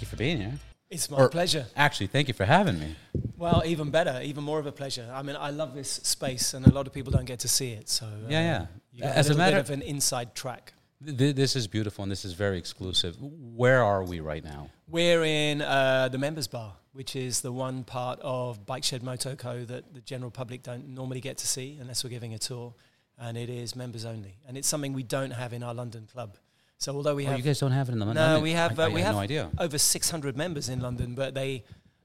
Thank you for being here. It's my Or- pleasure. Actually, thank you for having me. Well, even better, even more of a pleasure. I mean, I love this space, and a lot of people don't get to see it. So uh, Yeah, yeah. As a a matter- bit of an inside track. Th- this is beautiful and this is very exclusive. Where are we right now? We're in uh, the members bar, which is the one part of Bike Shed Moto Co. that the general public don't normally get to see unless we're giving a tour, and it is members only, and it's something we don't have in our London club. So although we Oh, have you guys don't have it in the no, London? we have I, uh, I we have no idea. over 600 members in London, but they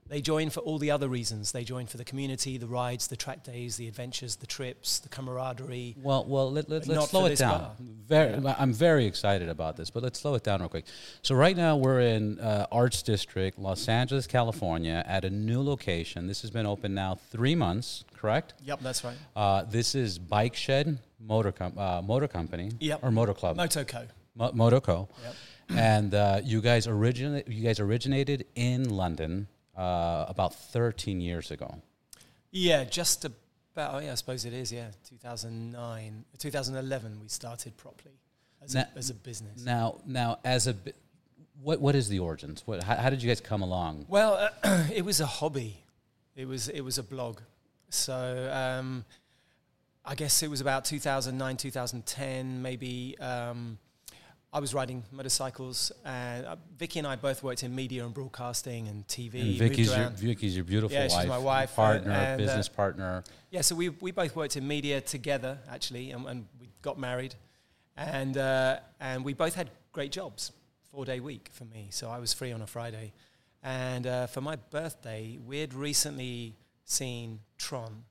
they join for all the other reasons. They join for the community, the rides, the track days, the adventures, the trips, the camaraderie. Well, well, let, let, let's slow it down. bar. Very, I'm very excited about this, but let's slow it down real quick. So right now we're in uh, Arts District, Los Angeles, California, at a new location. This has been open now three months, correct? Yep, that's right. Uh, this is Bike Shed Motor Com- uh, Motor Company, Yep. or Motor Club, Motoco. Mo- Yep. and uh, you guys originated. You guys originated in London uh, about 13 years ago. Yeah, just about. Oh yeah, I suppose it is. Yeah, 2009, 2011, we started properly as, Na- a, as a business. Now, now, as a bi- what what is the origins? What how, how did you guys come along? Well, uh, it was a hobby. It was it was a blog. So um, I guess it was about 2009, 2010, maybe. Um, I was riding motorcycles, and uh, Vicky and I both worked in media and broadcasting and TV. And Vicky's your. Vicky's your beautiful Yeah, she's wife, my wife, uh, partner, and, uh, business partner. Yeah, so we we both worked in media together actually, and, and we got married, and uh, and we both had great jobs, four day week for me. So I was free on a Friday, and uh, for my birthday, we had recently seen Tron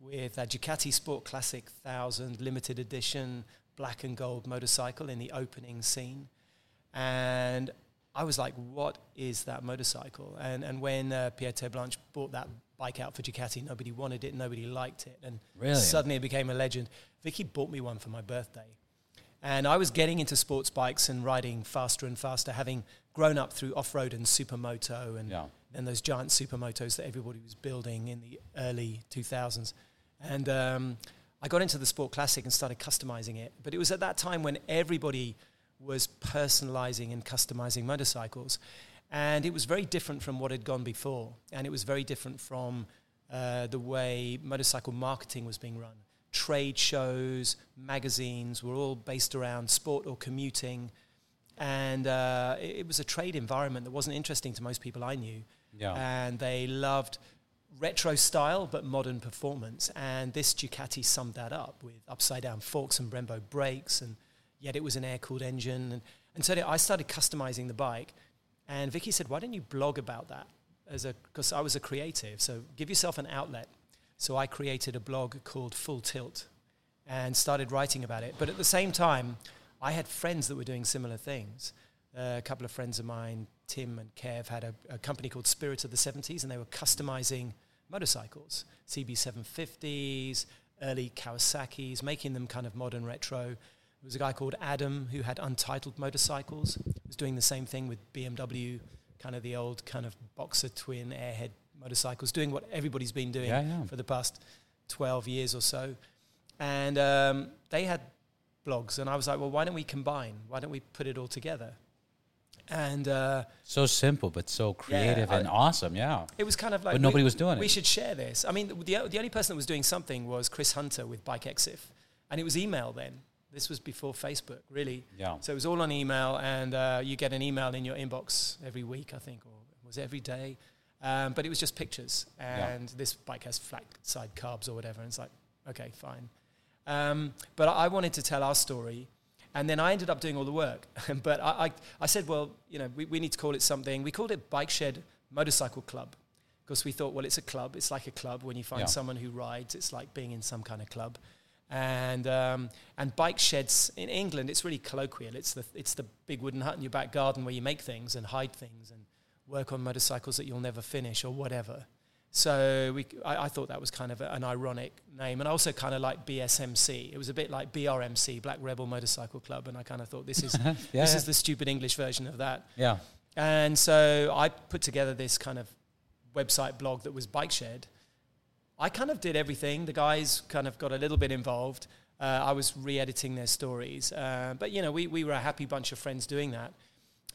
with a Ducati Sport Classic Thousand limited edition black and gold motorcycle in the opening scene, and I was like, "What is that motorcycle?" And and when uh, Pierre Terblanche bought that bike out for Ducati, nobody wanted it, nobody liked it, and Really? suddenly it became a legend. Vicky bought me one for my birthday, and I was getting into sports bikes and riding faster and faster, having grown up through off road and supermoto, and Yeah. then those giant supermotos that everybody was building in the early 2000s. And um, I got into the Sport Classic and started customizing it. But it was at that time when everybody was personalizing and customizing motorcycles. And it was very different from what had gone before. And it was very different from uh, the way motorcycle marketing was being run. Trade shows, magazines were all based around sport or commuting. And uh, it, it was a trade environment that wasn't interesting to most people I knew Yeah. and they loved retro style but modern performance. And this Ducati summed that up with upside down forks and Brembo brakes, and yet it was an air cooled engine. And, and so I started customizing the bike. And Vicky said, "Why don't you blog about that?" As a because I was a creative, so give yourself an outlet. So I created a blog called Full Tilt, and started writing about it. But at the same time, I had friends that were doing similar things. Uh, a couple of friends of mine, Tim and Kev, had a, a company called Spirit of the 70s, and they were customizing motorcycles, CB750s, early Kawasaki's, making them kind of modern retro. There was a guy called Adam who had Untitled Motorcycles, was doing the same thing with BMW, kind of the old kind of boxer twin airhead motorcycles, doing what everybody's been doing Yeah, yeah. for the past 12 years or so. And um, they had blogs, and I was like, well, why don't we combine? Why don't we put it all together? And uh, So simple, but so creative I- and awesome. Yeah. it was kind of like But nobody we, was doing We it. We should share this. I mean, the, the only person that was doing something was Chris Hunter with Bike Exif, and it was email then. This was before Facebook, really. Yeah. So it was all on email, and uh, you get an email in your inbox every week, I think, or was it every day? Um, but it was just pictures, Yeah. and this bike has flat side carbs or whatever, and it's like, okay, fine. Um, but I wanted to tell our story, and then I ended up doing all the work. but I, I, I said, well, you know, we, we need to call it something. We called it Bike Shed Motorcycle Club because we thought, well, it's a club. It's like a club. When you find Yeah. someone who rides, it's like being in some kind of club. And um, and bike sheds in England, it's really colloquial. It's the it's the big wooden hut in your back garden where you make things and hide things and work on motorcycles that you'll never finish or whatever. So we, I, I thought that was kind of a, an ironic name, and I also kind of like BSMC. It was a bit like BRMC, Black Rebel Motorcycle Club, and I kind of thought this is Yeah, this yeah. is the stupid English version of that. Yeah. And so I put together this kind of website blog that was Bike Shed. I kind of did everything. The guys kind of got a little bit involved. Uh, I was re-editing their stories, uh, but you know, we we were a happy bunch of friends doing that.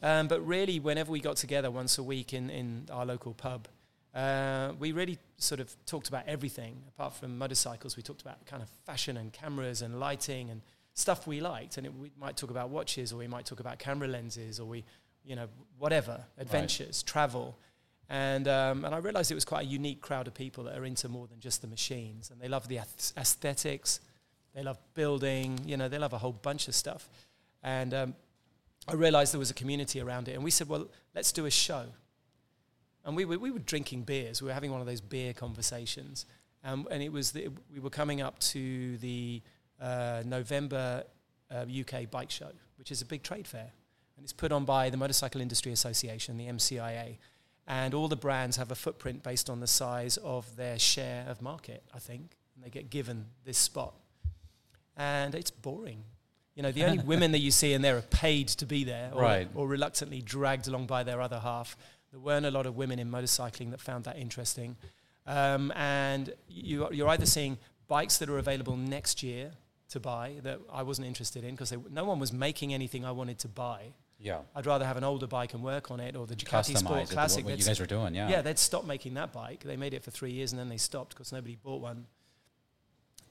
Um, but really, whenever we got together once a week in, in our local pub, uh, we really sort of talked about everything apart from motorcycles. We talked about kind of fashion and cameras and lighting and stuff we liked. And it, we might talk about watches or we might talk about camera lenses or we, you know, whatever, adventures, right. travel. And, um, and I realized it was quite a unique crowd of people that are into more than just the machines. And they love the aesthetics, they love building, you know, they love a whole bunch of stuff. And um, I realized there was a community around it. And we said, well, let's do a show. And we were, we were drinking beers. We were having one of those beer conversations. Um, and it was the, we were coming up to the uh, November uh, UK Bike Show, which is a big trade fair. And it's put on by the Motorcycle Industry Association, the MCIA. And all the brands have a footprint based on the size of their share of market, I think. And they get given this spot. And it's boring. You know, the only women that you see in there are paid to be there or, right. or reluctantly dragged along by their other half. There weren't a lot of women in motorcycling that found that interesting. Um, and you, you're either seeing bikes that are available next year to buy that I wasn't interested in because no one was making anything I wanted to buy. Yeah. I'd rather have an older bike and work on it or the Ducati Sport Classic. What you guys were doing, yeah. Yeah, they'd stopped making that bike. They made it for three years and then they stopped because nobody bought one.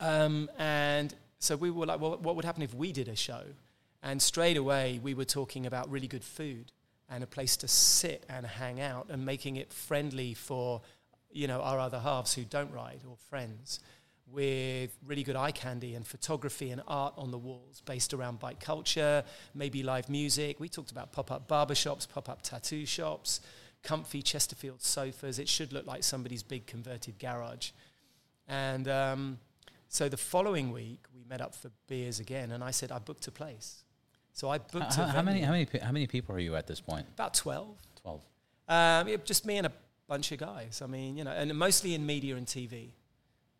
Um, and so we were like, well, what would happen if we did a show? And straight away, we were talking about really good food and a place to sit and hang out and making it friendly for you know our other halves who don't ride or friends with really good eye candy and photography and art on the walls based around bike culture, maybe live music. We talked about pop-up barbershops, pop-up tattoo shops, comfy Chesterfield sofas. It should look like somebody's big converted garage. And um, so the following week, we met up for beers again, and I said I booked a place. So I booked. How, how many? How many? How many people are you at this point? About twelve. Twelve. Um, yeah, just me and a bunch of guys. I mean, you know, and mostly in media and TV.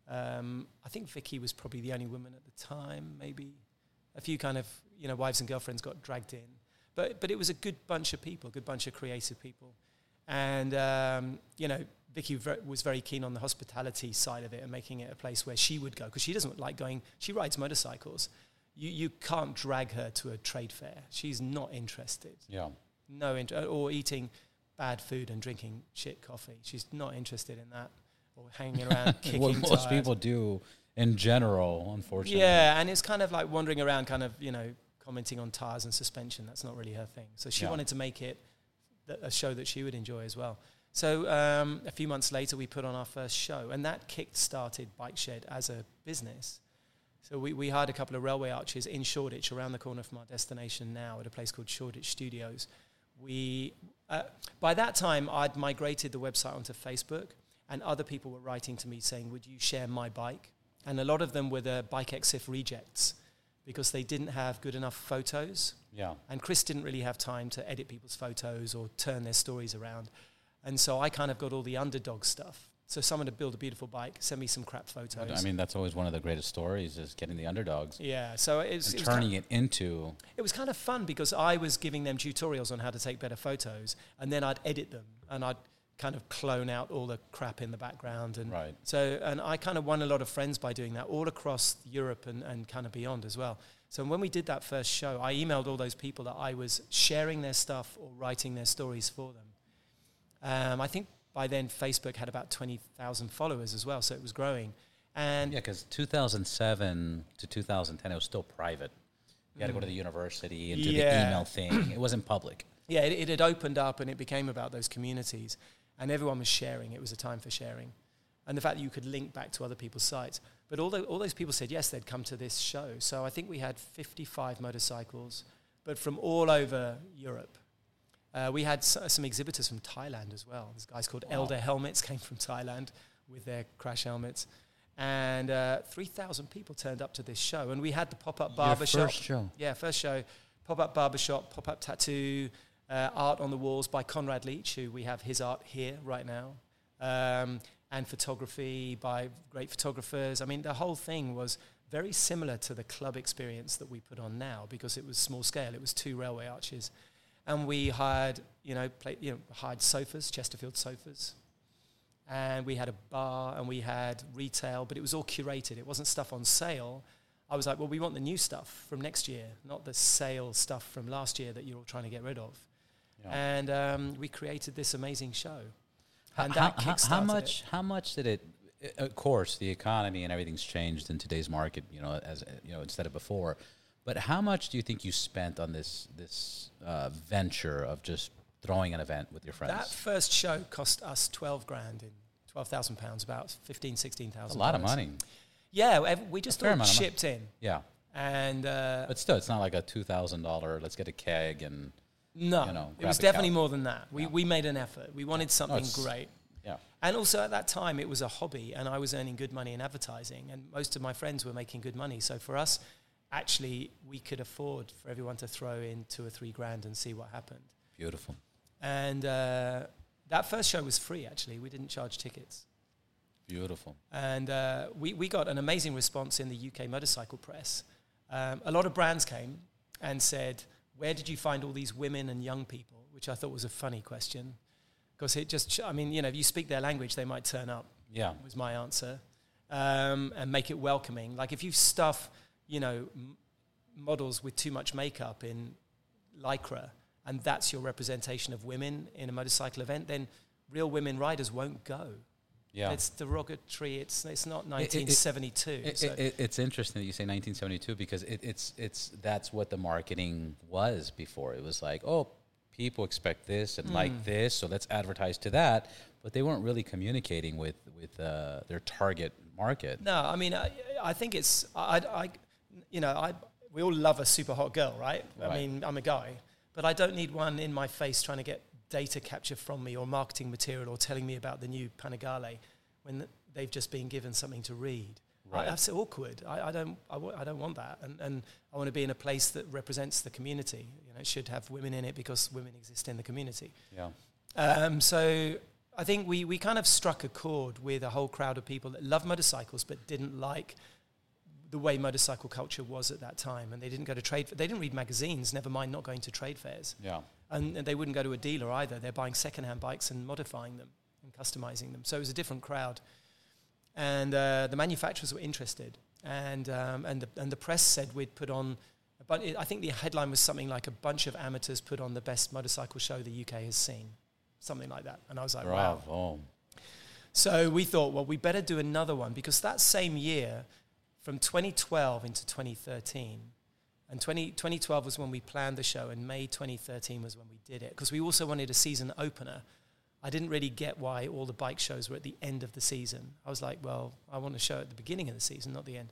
Um, I think Vicky was probably the only woman at the time. Maybe a few kind of you know wives and girlfriends got dragged in, but but it was a good bunch of people, a good bunch of creative people, and um, you know. Vicky was very keen on the hospitality side of it and making it a place where she would go because she doesn't like going. She rides motorcycles, you, you can't drag her to a trade fair. She's not interested. Yeah. No interest. Or eating bad food and drinking shit coffee. She's not interested in that. Or hanging around kicking What most tires. people do in general, unfortunately. Yeah, and it's kind of like wandering around, kind of, you know, commenting on tires and suspension. That's not really her thing. So she yeah. wanted to make it th- a show that she would enjoy as well. So um, a few months later, we put on our first show, and that kick started Bike Shed as a business. So we, we hired a couple of railway arches in Shoreditch, around the corner from our destination now, at a place called Shoreditch Studios. We, uh, by that time, I'd migrated the website onto Facebook, and other people were writing to me saying, "Would you share my bike?" And a lot of them were the Bike Exif rejects because they didn't have good enough photos. Yeah. And Chris didn't really have time to edit people's photos or turn their stories around. And so I kind of got all the underdog stuff. So someone to build a beautiful bike, send me some crap photos. I mean, that's always one of the greatest stories is getting the underdogs. Yeah. So it's it turning it into. It was kind of fun because I was giving them tutorials on how to take better photos, and then I'd edit them and I'd kind of clone out all the crap in the background and right. so and I kind of won a lot of friends by doing that all across Europe and, and kind of beyond as well. So when we did that first show, I emailed all those people that I was sharing their stuff or writing their stories for them. Um, I think by then Facebook had about 20,000 followers as well, so it was growing. And yeah, because 2007 to 2010, it was still private. You had to go to the mm. university and do yeah. the email thing. It wasn't public. Yeah, it, it had opened up and it became about those communities, and everyone was sharing. It was a time for sharing, and the fact that you could link back to other people's sites. But all, the, all those people said yes, they'd come to this show. So I think we had 55 motorcycles, but from all over Europe. Uh, we had s- some exhibitors from Thailand as well. This guys called wow. Elder Helmets came from Thailand with their crash helmets. And uh, 3,000 people turned up to this show. And we had the pop up barbershop. First show. Yeah, first show. Pop up barbershop, pop up tattoo, uh, art on the walls by Conrad Leach, who we have his art here right now. Um, and photography by great photographers. I mean, the whole thing was very similar to the club experience that we put on now because it was small scale. It was two railway arches and we hired, you know, play, you know, hired sofas, Chesterfield sofas, and we had a bar and we had retail, but it was all curated. It wasn't stuff on sale. I was like, well, we want the new stuff from next year, not the sale stuff from last year that you're all trying to get rid of. and um, we created this amazing show. And how, that how- how much? it. How much did it? Of course, the economy and everything's changed in today's market. You know, as you know, instead of before. But how much do you think you spent on this this uh, venture of just throwing an event with your friends? That first show cost us 12 grand in 12,000 pounds, about 15, 16,000. a lot of money. Yeah, we just all amount of money. chipped in. Yeah, And uh, but still, it's not like a two thousand dollar. Let's get a keg and no, you know, it was definitely couch. more than that. We, Yeah. we made an effort. We wanted something it's- great. yeah. And also at that time, it was a hobby, and I was earning good money in advertising, and most of my friends were making good money. So for us, actually, we could afford for everyone to throw in two or three grand and see what happened. Beautiful. And uh, that first show was free, actually. We didn't charge tickets. Beautiful. And uh, we, we got an amazing response in the UK motorcycle press. Um, a lot of brands came and said, Where did you find all these women and young people? Which I thought was a funny question. Because it just, I mean, you know, if you speak their language, they might turn up, Yeah. was my answer. Um, and make it welcoming. Like if you stuff, you know, m- models with too much makeup in lycra, and that's your representation of women in a motorcycle event, then real women riders won't go. Yeah. It's derogatory. It's it's not it- it- 1972. It, so it, it- it's interesting that you say 1972 because it, it's it's that's what the marketing was before. It was like, oh, people expect this and Hmm. like this, so let's advertise to that. But they weren't really communicating with with uh, their target market. no, I mean, I, I think it's I, I, you know, I we all love a super hot girl, right? I mean, I'm a guy, but I don't need one in my face trying to get data capture from me or marketing material or telling me about the new Panigale when they've just been given something to read. Right. I, that's awkward. I, I don't. I, w- I don't want that. And, and I want to be in a place that represents the community. You know, it should have women in it because women exist in the community. Yeah. Um, so I think we, we kind of struck a chord with a whole crowd of people that love motorcycles but didn't like the way motorcycle culture was at that time. And they didn't go to trade, they didn't read magazines, never mind not going to trade fairs. Yeah. And, and they wouldn't go to a dealer either. They're buying secondhand bikes and modifying them and customizing them. So it was a different crowd. And uh, the manufacturers were interested. And, um, and, the, and the press said we'd put on, a bun- I think the headline was something like a bunch of amateurs put on the best motorcycle show the UK has seen. Something like that. And I was like, wow. So we thought, well, we better do another one because that same year, from 2012 into 2013, and 20, 2012 was when we planned the show, and May 2013 was when we did it because we also wanted a season opener. I didn't really get why all the bike shows were at the end of the season. I was like, well, I want a show at the beginning of the season, not the end.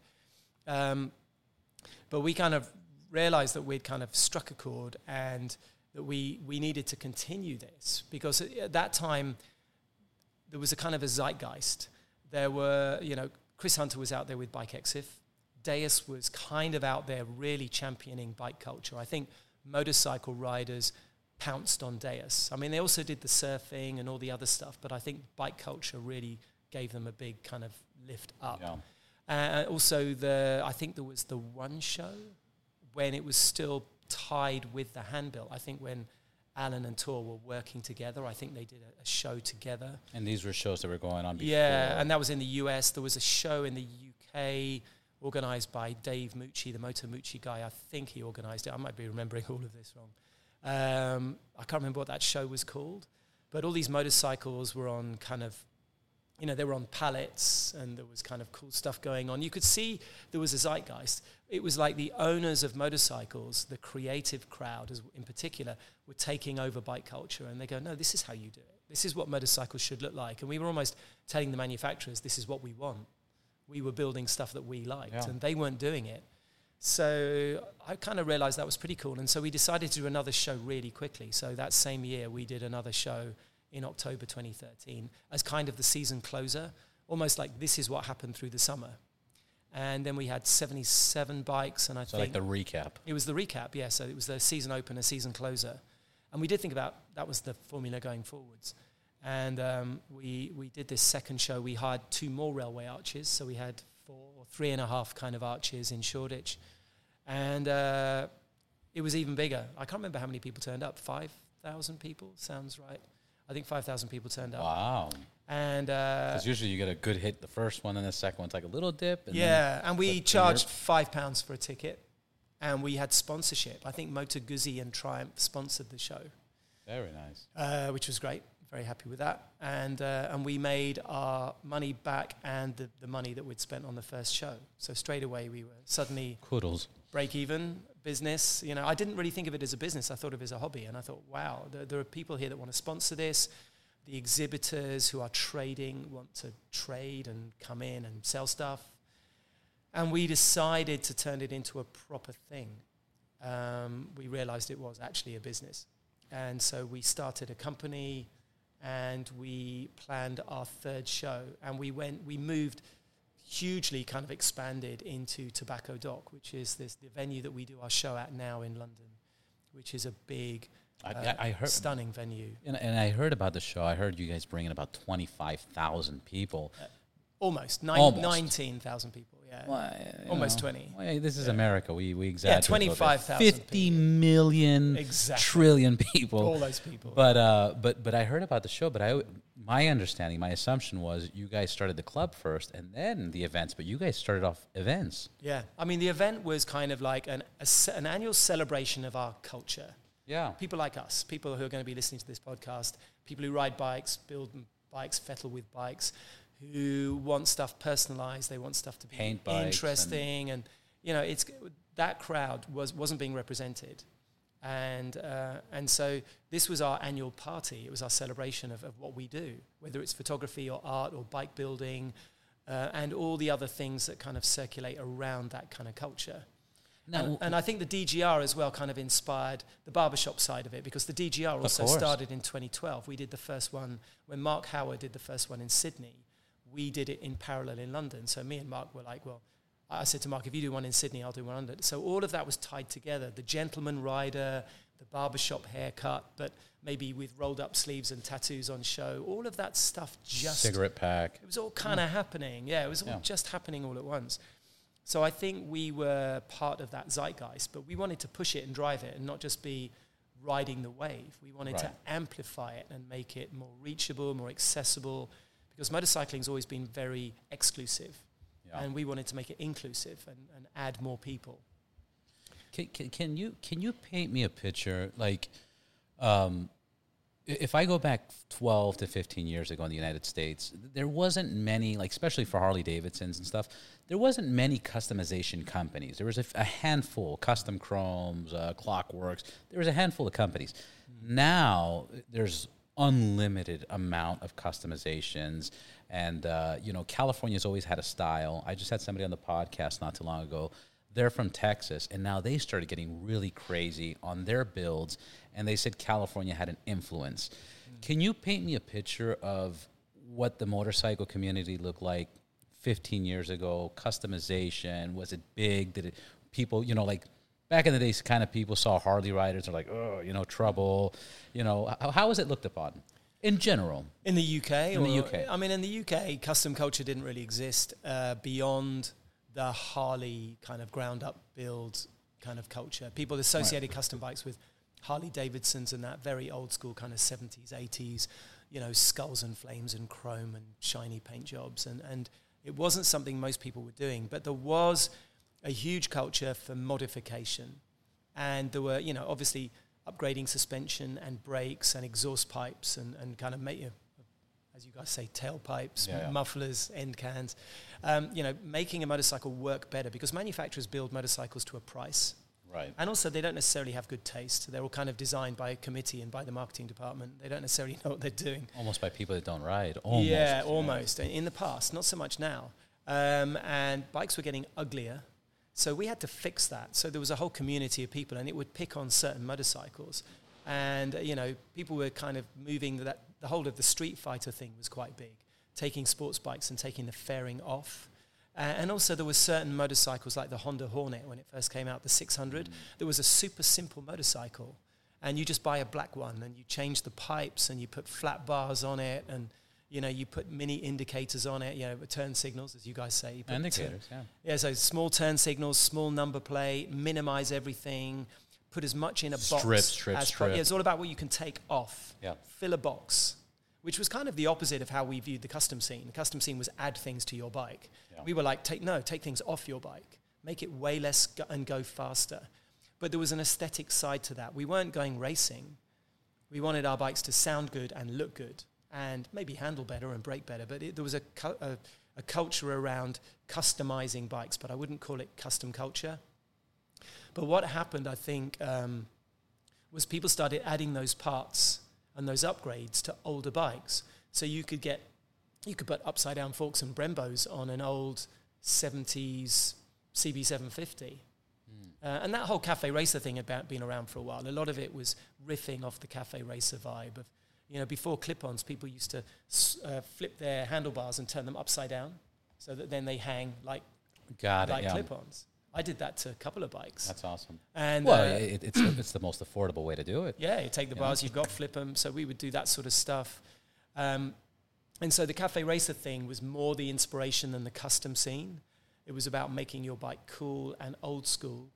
Um, but we kind of realized that we'd kind of struck a chord and that we, we needed to continue this because at- at that time, there was a kind of a zeitgeist. There were, you know, Chris Hunter was out there with Bike Exif. Deus was kind of out there really championing bike culture. I think motorcycle riders pounced on Deus. I mean, they also did the surfing and all the other stuff, but I think bike culture really gave them a big kind of lift up. Yeah. Uh, also, the I think there was the one show when it was still tied with the Handbuilt. I think when Alan and Thor were working together, I think they did a, a show together. And these were shows that were going on before. Yeah, and that was in the US. There was a show in the UK organized by Dave Mucci, the Moto Mucci guy. I think he organized it. I might be remembering all of this wrong. Um, I can't remember what that show was called, but all these motorcycles were on kind of, you know, they were on pallets and there was kind of cool stuff going on. You could see there was a zeitgeist. It was like the owners of motorcycles, the creative crowd in particular, were taking over bike culture and they go, no, this is how you do it. This is what motorcycles should look like. And we were almost telling the manufacturers, this is what we want. We were building stuff that we liked Yeah. and they weren't doing it. So I kind of realized that was pretty cool. And so we decided to do another show really quickly. So that same year, we did another show in October 2013 as kind of the season closer, almost like this is what happened through the summer. And then we had 77 bikes, and I So think like the recap. it was the recap, yeah. So it was the season opener, season closer, and we did think about that was the formula going forwards. And um, we we did this second show. We hired two more railway arches, so we had four or three and a half kind of arches in Shoreditch, and uh, it was even bigger. I can't remember how many people turned up. Five thousand people sounds right. I think five thousand people turned up, Wow. and uh, Because usually you get a good hit the first one, and the second one's like a little dip. And then- yeah, and we charged five pounds for a ticket, and we had sponsorship. I think Moto Guzzi and Triumph sponsored the show, Very nice. uh, which was great. Very happy with that. And, uh, and we made our money back and the, the money that we'd spent on the first show. So straight away, we were suddenly break even business. You know, I didn't really think of it as a business. I thought of it as a hobby. And I thought, wow, there, there are people here that want to sponsor this. The exhibitors who are trading want to trade and come in and sell stuff. And we decided to turn it into a proper thing. Um, we realized it was actually a business. And so we started a company and we planned our third show. And we went, we moved hugely kind of expanded into Tobacco Dock, which is this the venue that we do our show at now in London, which is a big, I, uh, I heard, stunning venue. and, and I heard about the show. I heard you guys bring in about twenty five thousand people. Almost, nine, Almost. 19,000 people. Yeah. Almost know, 20. well, this is Yeah. America. We we exaggerate. bit. 25,000 Fifty million Exactly. trillion people. All those people. But uh, but but I heard about the show. But I, my understanding, my assumption was you guys started the club first and then the events. But you guys started off events. yeah. I mean, the event was kind of like an, a an annual celebration of our culture. Yeah. people like us, people who are going to be listening to this podcast, people who ride bikes, build bikes, fettle with bikes, who want stuff personalized, they want stuff to be Paint bikes and- interesting, and, you know, it's that crowd was wasn't being represented, and uh, and so this was our annual party. It was our celebration of, of what we do, whether it's photography or art or bike building. Uh, and all the other things that kind of circulate around that kind of culture. Now, And, and I think the DGR as well kind of inspired the barbershop side of it because the DGR also started in 2012. We did the first one when Mark Hawwa did the first one in Sydney. We did it in parallel in London. So me and Mark were like, well, I said to Mark, if you do one in Sydney, I'll do one London. So all of that was tied together. The gentleman rider, the barbershop haircut, but maybe with rolled up sleeves and tattoos on show. All of that stuff just cigarette pack. it was all kind of happening. Yeah, it was all Yeah. just happening all at once. So I think we were part of that zeitgeist, but we wanted to push it and drive it and not just be riding the wave. We wanted to amplify it and make it more reachable, more accessible, because motorcycling's always been very exclusive. Yeah. And we wanted to make it inclusive and, and add more people. Can, can, can you can you paint me a picture like um, if I go back 12 to 15 years ago in the United States, there wasn't many, like especially for Harley Davidsons and stuff, there wasn't many customization companies. There was a handful, Custom Chromes, uh, Clockworks. There was a handful of companies. Now there's unlimited amount of customizations, and uh, you know California's always had a style. I just had somebody on the podcast not too long ago they're from Texas, and now they started getting really crazy on their builds, and they said California had an influence. Can you paint me a picture of what the motorcycle community looked like 15 years ago? Customization was it big? Did it people you know like back in the days? Kind of people saw Harley riders are like oh you know trouble, you know how, how was it looked upon in general? In the UK? In the UK. I mean, in the UK, custom culture didn't really exist uh, beyond the Harley kind of ground up build kind of culture. People associated custom bikes with Harley Davidsons and that very old school kind of 70s, 80s, you know, skulls and flames and chrome and shiny paint jobs. And, and it wasn't something most people were doing, but there was a huge culture for modification. And there were, you know, obviously upgrading suspension and brakes and exhaust pipes and, and kind of make you, as you guys say, tailpipes, Yeah, yeah. mufflers, end cans. Um, you know, making a motorcycle work better because manufacturers build motorcycles to a price. Right. And also, they don't necessarily have good taste. They're all kind of designed by a committee and by the marketing department. They don't necessarily know what they're doing. Almost by people that don't ride. Almost. Yeah, almost. In the past, not so much now. Um, and bikes were getting uglier. So we had to fix that. So there was a whole community of people, and it would pick on certain motorcycles. And, you know, people were kind of moving that the whole of the Street Fighter thing was quite big, taking sports bikes and taking the fairing off. Uh, and also, there were certain motorcycles like the Honda Hornet when it first came out, the 600. There was a super simple motorcycle, and you just buy a black one and you change the pipes and you put flat bars on it and you know you put mini indicators on it, you know turn signals as you guys say. You put turn- Indicators. Yeah. yeah, so small turn signals, small number plate, minimize everything, put as much in a box Strip, strip, as strip. Yeah, it's all about what you can take off. Yeah. Fill a box, which was kind of the opposite of how we viewed the custom scene. The custom scene was add things to your bike. Yeah. We were like, take no, take things off your bike, make it way less go- and go faster. But there was an aesthetic side to that. We weren't going racing. we wanted our bikes to sound good and look good and maybe handle better and brake better. But it, there was a, cu- a, a culture around customizing bikes, but I wouldn't call it custom culture. But what happened, I think, um, was people started adding those parts and those upgrades to older bikes. So you could get, you could put upside down forks and Brembos on an old 70s CB750. Uh, and that whole cafe racer thing had been around for a while. A lot of it was riffing off the cafe racer vibe of, you know, before clip-ons, people used to uh, flip their handlebars and turn them upside down, so that then they hang like Got it. like yeah. clip-ons. I did that to a couple of bikes. That's awesome. and Well, uh, it, it's it's the most affordable way to do it. yeah, you take the Yeah. bars you've got, flip them. So we would do that sort of stuff. Um, and so the cafe racer thing was more the inspiration than the custom scene. It was about making your bike cool and old school.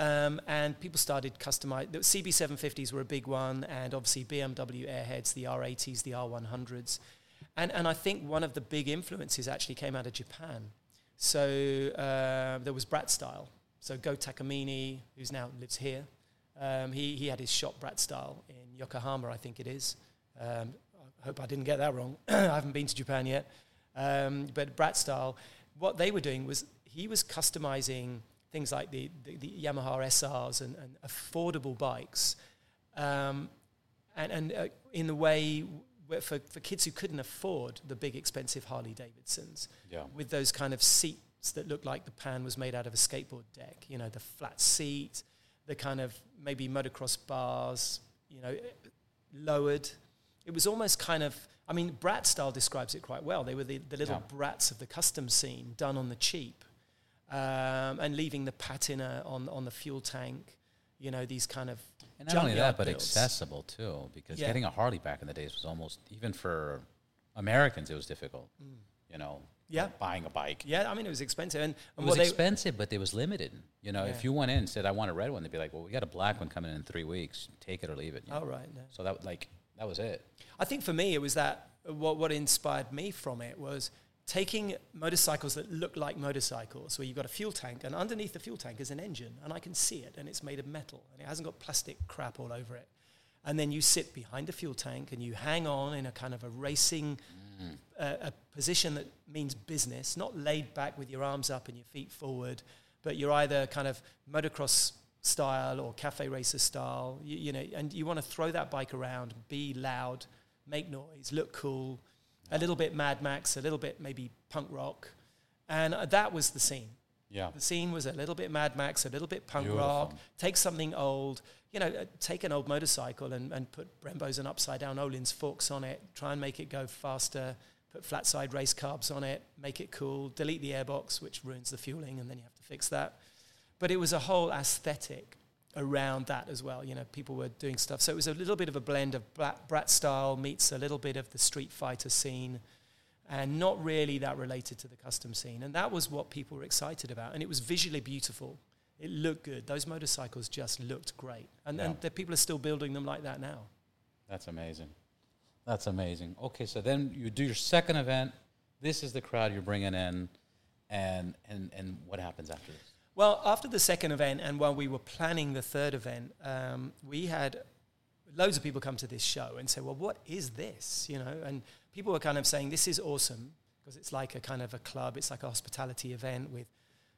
Um, and people started customizing. The CB750s were a big one, and obviously BMW Airheads, the R80s, the R100s. And, and I think one of the big influences actually came out of Japan. So uh, there was Brat Style. So Go Takamine, who's now lives here, um, he, he had his shop Brat Style in Yokohama, I think it is. Um, I hope I didn't get that wrong. I haven't been to Japan yet. Um, but Brat Style, what they were doing was he was customizing things like the, the, the Yamaha SRs and, and affordable bikes. Um, and and uh, in the way where for, for kids who couldn't afford the big expensive Harley Davidsons, Yeah. with those kind of seats that looked like the pan was made out of a skateboard deck. You know, the flat seat, the kind of maybe motocross bars, you know, lowered. It was almost kind of, I mean, Brat style describes it quite well. They were the, the little Yeah. brats of the custom scene done on the cheap um, and leaving the patina on, on the fuel tank, you know, these kind of. And not only that, but builds. accessible too, because Yeah. getting a Harley back in the days was almost even for Americans it was difficult. You know, Mm. Yeah. buying a bike. Yeah, I mean, it was expensive. And, It was expensive, but it was limited. You know, Yeah. if you went in and said, "I want a red one," they'd be like, "Well, we got a black one coming in in three weeks. Take it or leave it." you Oh, know? right. no. So that like that was it. I think for me, it was that what, what inspired me from it was taking motorcycles that look like motorcycles, where you've got a fuel tank, and underneath the fuel tank is an engine, and I can see it, and it's made of metal, and it hasn't got plastic crap all over it. And then you sit behind the fuel tank and you hang on in a kind of a racing uh, a position that means business, not laid back with your arms up and your feet forward, but you're either kind of motocross style or cafe racer style, you, you know, and you want to throw that bike around, be loud, make noise, look cool, a little bit Mad Max, a little bit maybe punk rock, and uh, that was the scene. Yeah. The scene was a little bit Mad Max, a little bit punk Beautiful. rock. Take something old, you know, uh, take an old motorcycle and, and put Brembos and upside down Öhlins forks on it. Try and make it go faster. Put flat side race carbs on it. Make it cool. Delete the airbox, which ruins the fueling, and then you have to fix that. But it was a whole aesthetic around that as well. You know, people were doing stuff. So it was a little bit of a blend of Brat, Brat style meets a little bit of the Street Fighter scene and not really that related to the custom scene. And that was what people were excited about. And it was visually beautiful. It looked good. Those motorcycles just looked great. And, Yeah. and the people are still building them like that now. That's amazing. That's amazing. Okay, so then you do your second event. This is the crowd you're bringing in, and and and what happens after this? Well, after the second event, and while we were planning the third event, um, we had loads of people come to this show and say, "Well, what is this?" You know, and people were kind of saying, "This is awesome," because it's like a kind of a club. It's like a hospitality event with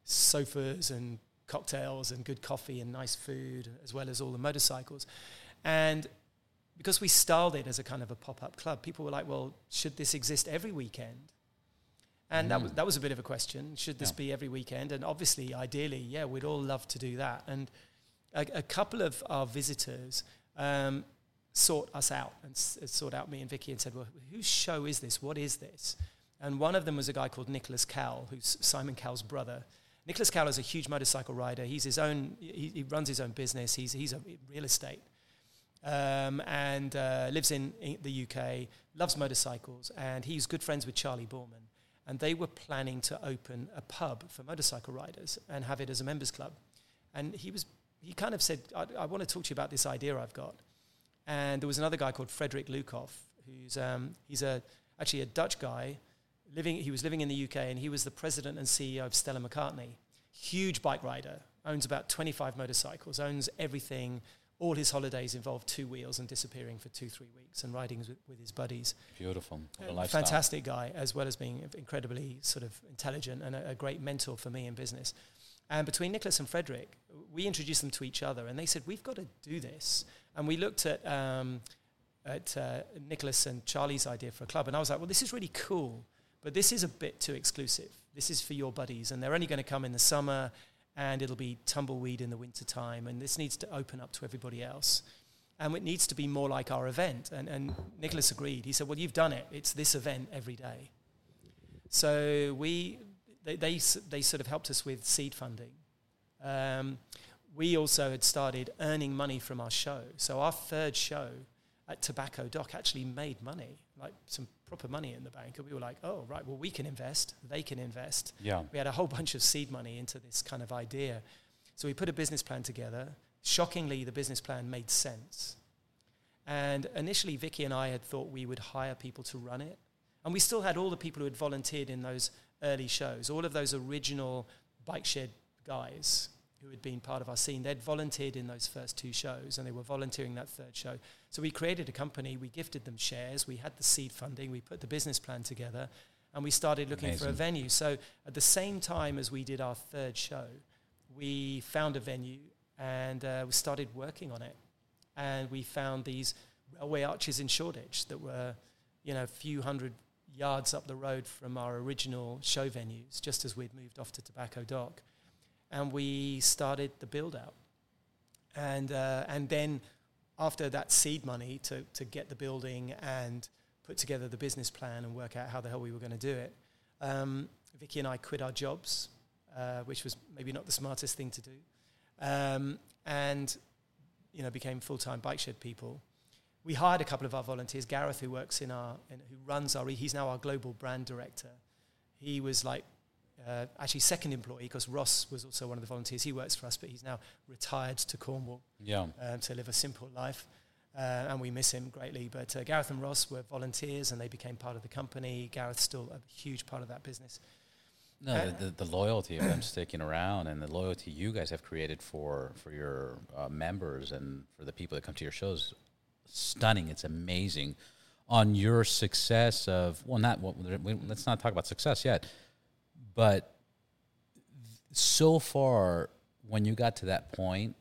sofas and cocktails and good coffee and nice food, as well as all the motorcycles. And because we styled it as a kind of a pop-up club, people were like, "Well, should this exist every weekend?" And that Mm. was that was a bit of a question. Should this Yeah. be every weekend? And obviously, ideally, yeah, we'd all love to do that. And a, a couple of our visitors um, sought us out and s- sought out me and Vicky and said, "Well, whose show is this? What is this?" And one of them was a guy called Nicholas Cowell, who's Simon Cowell's brother. Nicholas Cowell is a huge motorcycle rider. He's his own. He, he runs his own business. He's he's a real estate um, and uh, lives in, in the UK. Loves motorcycles, and he's good friends with Charley Boorman. And they were planning to open a pub for motorcycle riders and have it as a members club. And he was he kind of said, I, I want to talk to you about this idea I've got. And there was another guy called Frederick Lukoff, who's um, he's a actually a Dutch guy living. He was living in the UK, and he was the president and CEO of Stella McCartney. Huge bike rider, owns about 25 motorcycles, owns everything, all his holidays involved two wheels and disappearing for two, three weeks and riding with, with his buddies. Beautiful. What a lifestyle. Fantastic guy, as well as being incredibly sort of intelligent and a, a great mentor for me in business. And between Nicholas and Frederick, we introduced them to each other, and they said, "We've got to do this." And we looked at um, at uh, Nicholas and Charlie's idea for a club, and I was like, "Well, this is really cool, but this is a bit too exclusive. This is for your buddies, and they're only going to come in the summer, and it'll be tumbleweed in the winter time, and this needs to open up to everybody else." And it needs to be more like our event. And, and Nicholas agreed. He said, Well, you've done it. It's this event every day. So we, they, they, they sort of helped us with seed funding. Um, we also had started earning money from our show. So our third show at Tobacco Dock actually made money, like some proper money in the bank. And we were like, oh, right, well, we can invest, they can invest. Yeah. We had a whole bunch of seed money into this kind of idea. So we put a business plan together. Shockingly, the business plan made sense. And initially, Vicky and I had thought we would hire people to run it. And we still had all the people who had volunteered in those early shows, all of those original bike shed guys who had been part of our scene. They'd volunteered in those first two shows and they were volunteering that third show. So we created a company, we gifted them shares, we had the seed funding, we put the business plan together, and we started looking for a venue. So at the same time as we did our third show, we found a venue and uh, we started working on it. And we found these railway arches in Shoreditch that were, you know, a few hundred yards up the road from our original show venues, just as we'd moved off to Tobacco Dock. And we started the build out. And, uh, and then after that seed money to, to get the building and put together the business plan and work out how the hell we were going to do it, um, Vicky and I quit our jobs, uh, which was maybe not the smartest thing to do, um, and you know became full time bike shed people. We hired a couple of our volunteers. Gareth, who works in our, in, who runs our, he's now our global brand director. He was like uh, actually second employee because Ross was also one of the volunteers. He works for us, but he's now retired to Cornwall Yeah. um, to live a simple life. Uh, and we miss him greatly. But uh, Gareth and Ross were volunteers and they became part of the company. Gareth's still a huge part of that business. No, Uh, the, the, the loyalty of them sticking around and the loyalty you guys have created for for your uh, members and for the people that come to your shows, stunning. It's amazing. On your success of well, not well, let's not talk about success yet, but so far when you got to that point,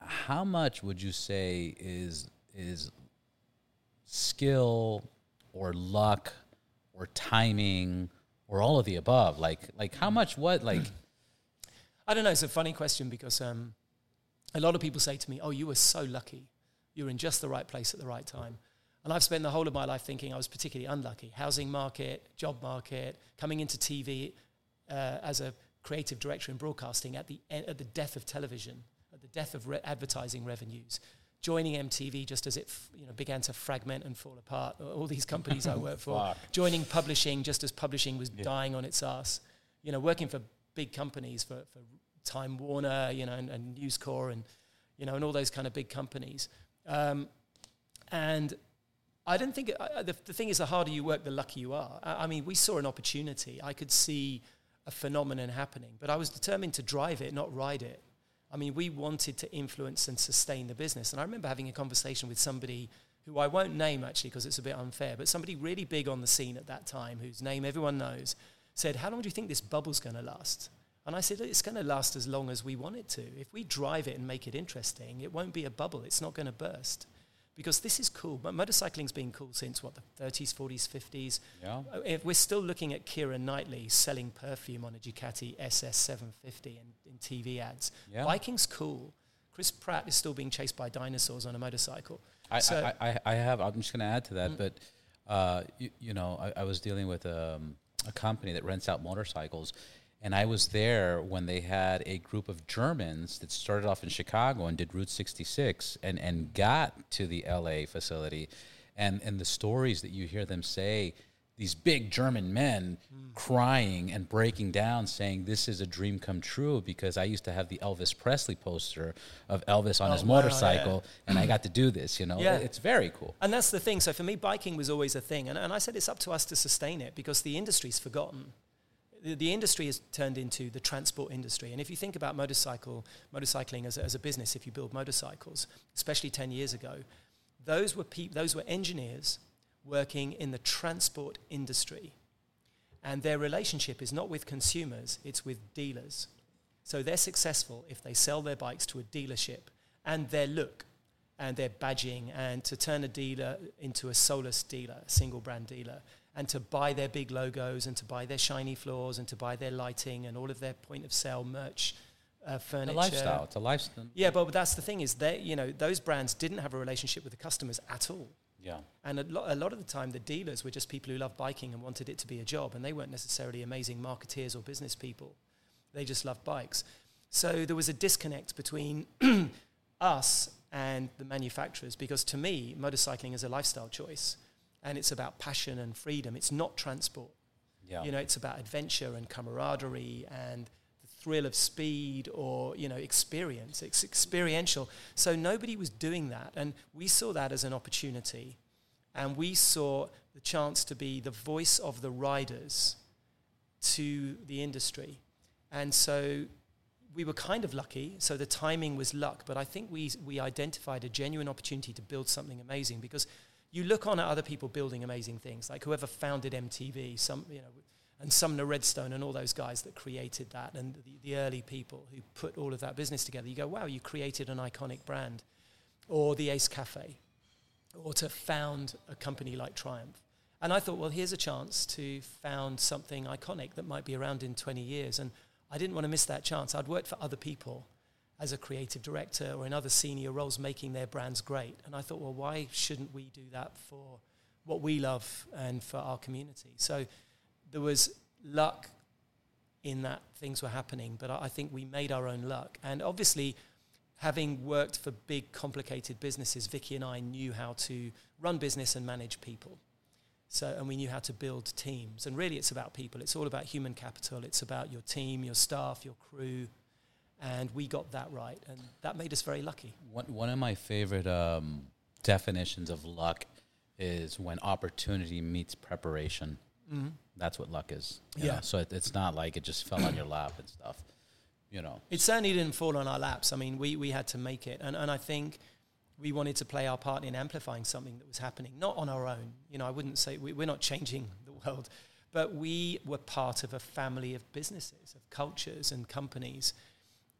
how much would you say is is skill or luck or timing or all of the above like like how much what like I don't know. It's a funny question because um, a lot of people say to me, "Oh, you were so lucky. You were in just the right place at the right time." And I've spent the whole of my life thinking I was particularly unlucky. Housing market, job market, coming into TV uh, as a creative director in broadcasting at the at the death of television, at the death of re- advertising revenues. Joining MTV just as it f- you know began to fragment and fall apart. All these companies I worked for. Fuck. Joining publishing just as publishing was dying on its ass. You know, working for big companies for, for Time Warner, you know, and, and News Corp and you know, and all those kind of big companies. Um, and I don't think I, the, the thing is, the harder you work, the luckier you are. I, I mean, we saw an opportunity. I could see a phenomenon happening, but I was determined to drive it, not ride it. I mean, we wanted to influence and sustain the business. And I remember having a conversation with somebody who I won't name actually because it's a bit unfair, but somebody really big on the scene at that time, whose name everyone knows, said, How long do you think this bubble's going to last? And I said, It's going to last as long as we want it to. If we drive it and make it interesting, it won't be a bubble, it's not going to burst. Because this is cool. But motorcycling's been cool since what, the 30s, 40s, 50s. yeah Uh, If we're still looking at Keira Knightley selling perfume on a Ducati SS750 in, in TV ads. Yeah. Biking's cool. Chris Pratt is still being chased by dinosaurs on a motorcycle. I, So- Mm. I, I, I have i'm just going to add to that but uh, you, you know I, I was dealing with um, a company that rents out motorcycles and i was there when they had a group of germans that started off in chicago and did route 66 and, and got to the la facility and, and the stories that you hear them say these big german men Mm. crying and breaking down saying this is a dream come true because i used to have the elvis presley poster of elvis on Oh, his wow, yeah. motorcycle and i got to do this you know Yeah. it's very cool And that's the thing. So for me, biking was always a thing. And, and I said it's up to us to sustain it because the industry's forgotten. The, industry has turned into the transport industry. And if you think about motorcycle, motorcycling as a, as a business, if you build motorcycles, especially 10 years ago, those were, those were engineers working in the transport industry. And their relationship is not with consumers, it's with dealers. So they're successful if they sell their bikes to a dealership and their look and their badging and to turn a dealer into a Solus dealer, a single brand dealer, and to buy their big logos and to buy their shiny floors and to buy their lighting and all of their point of sale merch. Uh, furniture. The lifestyle. It's a lifestyle. Yeah, but that's the thing is that you know those brands didn't have a relationship with the customers at all. Yeah. And a, lo- a lot of the time, the dealers were just people who loved biking and wanted it to be a job, and they weren't necessarily amazing marketeers or business people. They just loved bikes. So there was a disconnect between us and the manufacturers because to me, motorcycling is a lifestyle choice and it's about passion and freedom. It's not transport. Yeah. You know, it's about adventure and camaraderie and the thrill of speed or, you know, experience. It's experiential. So nobody was doing that. And we saw that as an opportunity. And we saw the chance to be the voice of the riders to the industry. And so we were kind of lucky, so the timing was luck, but I think we, we identified a genuine opportunity to build something amazing because you look on at other people building amazing things, like whoever founded MTV, some, you know, and Sumner Redstone and all those guys that created that and the, the early people who put all of that business together. You go, wow, you created an iconic brand. Or the Ace Cafe, or to found a company like Triumph. And I thought, well, here's a chance to found something iconic that might be around in 20 years. And I didn't want to miss that chance. I'd worked for other people as a creative director or in other senior roles making their brands great. And I thought, well, why shouldn't we do that for what we love and for our community? So there was luck in that things were happening, but I think we made our own luck. And obviously, having worked for big, complicated businesses, Vicky and I knew how to run business and manage people. So, and we knew how to build teams. And really, it's about people. It's all about human capital. It's about your team, your staff, your crew. And we got that right. And that made us very lucky. One, one of my favorite um, definitions of luck is when opportunity meets preparation. Mm-hmm. That's what luck is. Yeah. know? So it, it's not like it just fell on your lap and stuff. You know. It certainly didn't fall on our laps. I mean, we, we had to make it. And, and I think we wanted to play our part in amplifying something that was happening, not on our own. You know, I wouldn't say we, we're not changing the world, but we were part of a family of businesses, of cultures and companies.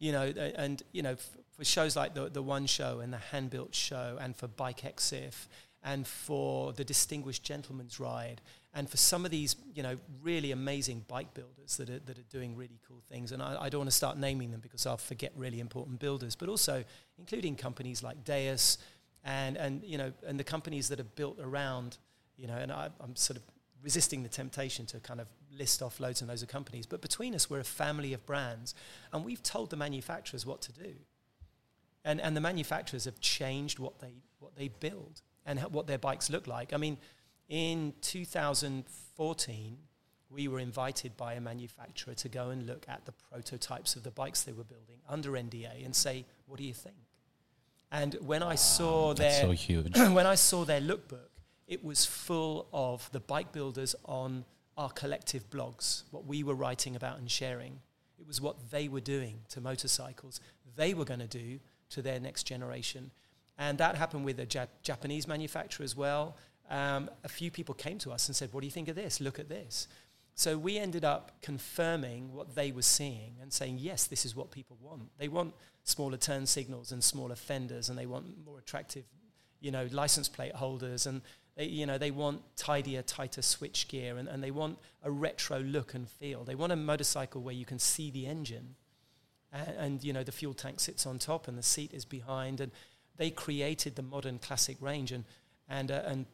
You know, and, you know, for shows like the, the One Show and the Handbuilt Show and for Bike Exif and for the Distinguished Gentleman's Ride and for some of these, you know, really amazing bike builders that are, that are doing really cool things. And I, I don't want to start naming them because I'll forget really important builders, but also including companies like Deus and, and, you know, and the companies that are built around, you know, and I, I'm sort of resisting the temptation to kind of list off loads and loads of companies. But between us, we're a family of brands and we've told the manufacturers what to do. And, and the manufacturers have changed what they, what they build and ho- what their bikes look like. I mean, in 2014, we were invited by a manufacturer to go and look at the prototypes of the bikes they were building under NDA and say, "What do you think?" And when I saw their so huge. when I saw their lookbook, it was full of the bike builders on our collective blogs, what we were writing about and sharing. It was what they were doing to motorcycles, they were going to do to their next generation. And that happened with a Jap- Japanese manufacturer as well. Um, a few people came to us and said, What do you think of this? Look at this. So we ended up confirming what they were seeing and saying, Yes, this is what people want. They want smaller turn signals and smaller fenders, and they want more attractive you know, license plate holders, and they, you know, they want tidier, tighter switch gear, and, and they want a retro look and feel. They want a motorcycle where you can see the engine, and, and you know, the fuel tank sits on top and the seat is behind, and they created the modern classic range, and and uh, and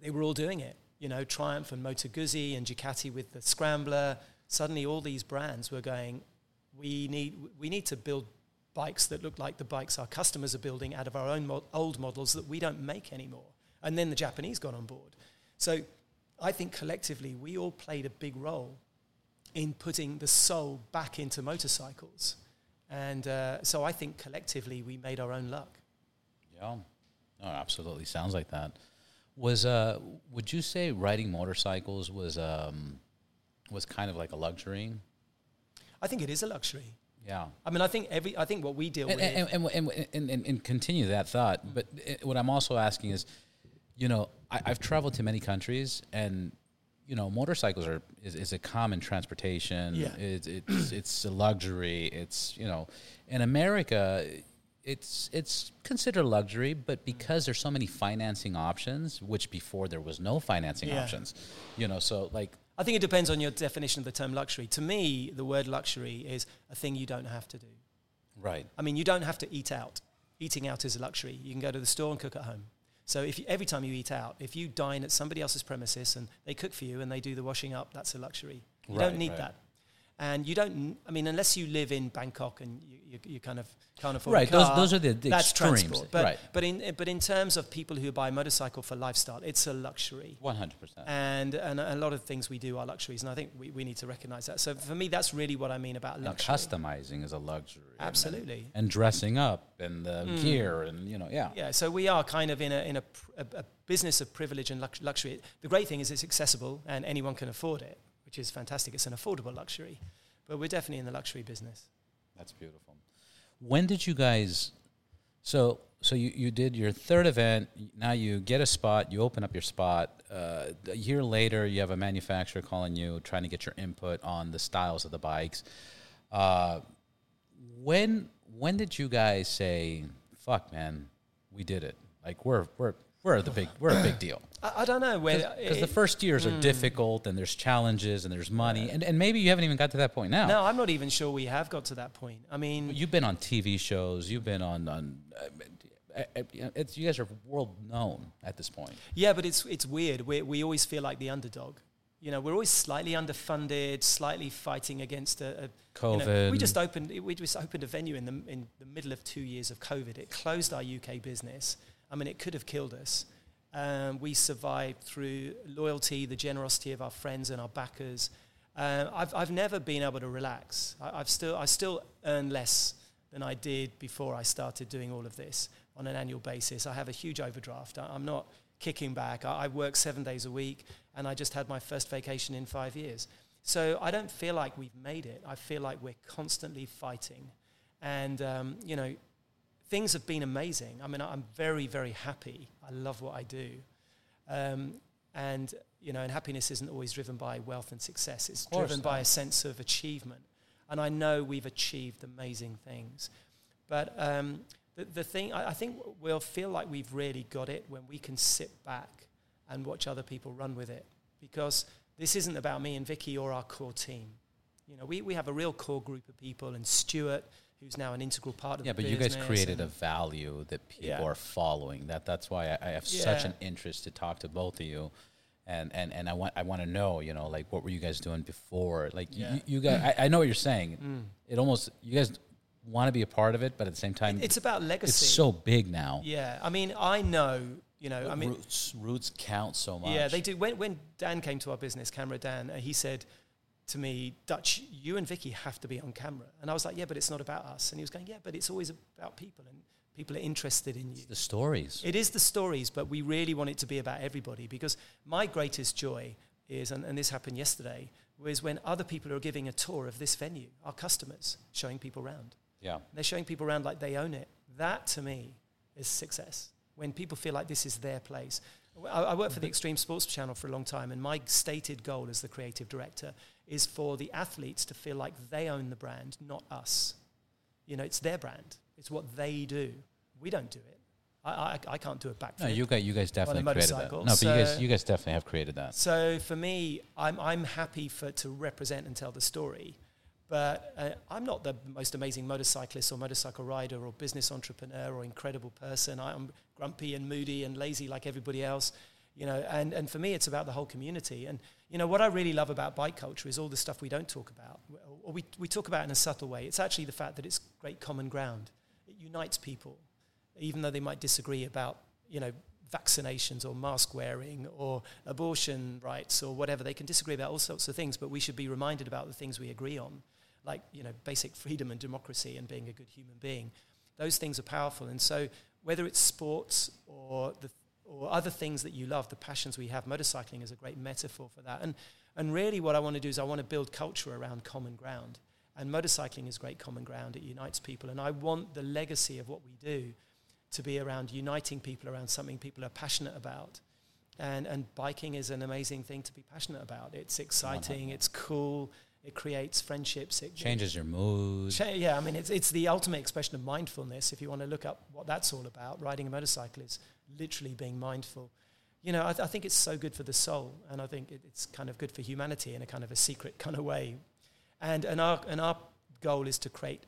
they were all doing it. You know, Triumph and Moto Guzzi and Ducati with the Scrambler. Suddenly, all these brands were going. We need we need to build bikes that look like the bikes our customers are building out of our own old models that we don't make anymore. And then the Japanese got on board. So I think collectively we all played a big role in putting the soul back into motorcycles. And uh, so I think collectively we made our own luck. Yeah, no, absolutely sounds like that. Was uh, would you say riding motorcycles was um, was kind of like a luxury. I think it is a luxury. Yeah. I mean, I think every I think what we deal And, with. and, and, and, and, and, and continue that thought. But what I'm also asking is, you know, I, I've traveled to many countries and, you know, motorcycles are is, is a common transportation. Yeah. It's, it's, it's a luxury. It's, you know, in America, it's it's considered luxury, but because there's so many financing options, which before there was no financing Yeah. options, you know, so like I think it depends on your definition of the term luxury. To me, the word luxury is a thing you don't have to do. right, I mean, you don't have to eat out. Eating out is a luxury. You can go to the store and cook at home. So if you, every time you eat out, if you dine at somebody else's premises and they cook for you and they do the washing up, that's a luxury. You Right, don't need right. that. And you don't, I mean, unless you live in Bangkok and you, you, you kind of can't afford Right, a those- car, those are the- the that's extremes, transport. But, right. but, in, but in terms of people who buy a motorcycle for lifestyle, it's a luxury one hundred percent. and, and a lot of things we do are luxuries, and I think we, we need to recognize that. So for me, that's really what I mean about And luxury. customizing is a luxury. and- Absolutely. And, dressing up and the mm. gear and you know, yeah. Yeah, so we are kind of in a in a, a, a business of privilege and lux- luxury. The great thing is it's accessible and anyone can afford it, which is fantastic. It's an affordable luxury, but we're definitely in the luxury business. That's beautiful. When did you guys? So so you, you did your third event. Now you get a spot. You open up your spot. Uh, a year later, you have a manufacturer calling you, trying to get your input on the styles of the bikes. Uh, when when did you guys say, "Fuck, man, we did it"? Like we're we're we're the big we're a big deal. I, I don't know where Because the first years are difficult, and there's challenges, and there's money, and, and maybe you haven't even got to that point now. No, I'm not even sure we have got to that point. I mean, You've been on TV shows. You've been on on. Uh, uh, uh, it's you guys are world known at this point. Yeah, but it's it's weird. We we always feel like the underdog. You know, we're always slightly underfunded, slightly fighting against a, a you know, COVID. we just opened we just opened a venue in the in the middle of two years of COVID. It closed our UK business. I mean, it could have killed us. Um, we survived through loyalty, the generosity of our friends and our backers. Uh, I've I've never been able to relax. I, I've still I still earn less than I did before I started doing all of this on an annual basis. I have a huge overdraft. I, I'm not kicking back. I, I work seven days a week, and I just had my first vacation in five years. So I don't feel like we've made it. I feel like we're constantly fighting, and um, you know, things have been amazing. I mean, I'm very, very happy. I love what I do, um, and you know, and happiness isn't always driven by wealth and success. It's driven by a sense of achievement, and I know we've achieved amazing things. But um, the, the thing, I, I think we'll feel like we've really got it when we can sit back and watch other people run with it, because this isn't about me and Vicky or our core team. You know, we, we have a real core group of people, and Stuart, who's now an integral part of Yeah, but you guys created a value that people Yeah. are following. That that's why I, I have such an interest to talk to both of you. And, and, and I want I want to know you know like what were you guys doing before like Yeah. you, you guys I, I know what you're saying it almost you guys want to be a part of it but at the same time It's about legacy. it's so big now yeah, I mean, I know, you know, I mean, roots roots count so much Yeah, they do. When, when Dan came to our business, Camera Dan, uh, he said to me, Dutch, you and Vicky have to be on camera. And I was like, yeah, but it's not about us. And he was going, yeah, but it's always about people and people are interested in you. the stories It is the stories, but we really want it to be about everybody because my greatest joy is, and, and this happened yesterday, was when other people are giving a tour of this venue, our customers, showing people around. yeah They're showing people around like they own it. That to me is success. When people feel like this is their place. I, I worked for the Extreme Sports Channel for a long time, and my stated goal as the creative director is for the athletes to feel like they own the brand, not us. You know, it's their brand. It's what they do. We don't do it. I, I, I can't do a backflip. no you guys you guys definitely created that no but you guys you guys definitely have created that So for me, I'm, I'm happy for to represent and tell the story, but uh, I'm not the most amazing motorcyclist or motorcycle rider or business entrepreneur or incredible person. I'm grumpy and moody and lazy like everybody else, you know. And, and for me, it's about the whole community. And you know what I really love about bike culture is all the stuff we don't talk about, or we we talk about in a subtle way. It's actually the fact that it's great common ground. It unites people, even though they might disagree about you know vaccinations or mask wearing or abortion rights or whatever. They can disagree about all sorts of things, but we should be reminded about the things we agree on, like you know basic freedom and democracy and being a good human being. Those things are powerful, and so whether it's sports or the or other things that you love, the passions we have. Motorcycling is a great metaphor for that. And, and really, what I want to do is I want to build culture around common ground. And motorcycling is great common ground. It unites people. And I want the legacy of what we do to be around uniting people around something people are passionate about. And, and biking is an amazing thing to be passionate about. It's exciting, it's cool, it creates friendships. It changes your mood. Cha- yeah, I mean, it's, it's the ultimate expression of mindfulness. If you want to look up what that's all about, riding a motorcycle is literally being mindful. You know, I, th- I think it's so good for the soul, and I think it, it's kind of good for humanity in a kind of a secret kind of way. And, and, our, and our goal is to create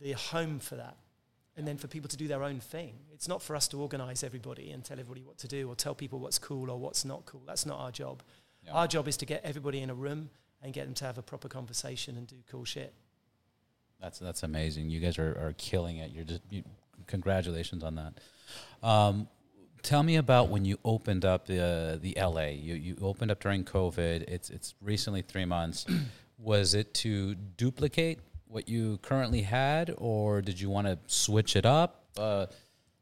the home for that and then for people to do their own thing. It's not for us to organize everybody and tell everybody what to do or tell people what's cool or what's not cool. That's not our job. Yeah. Our job is to get everybody in a room and get them to have a proper conversation and do cool shit. That's that's amazing. You guys are, are killing it. You're just you, congratulations on that. Um, tell me about when you opened up the uh, the LA. You you opened up during COVID. It's it's recently three months. Was it to duplicate what you currently had, or did you want to switch it up? Uh,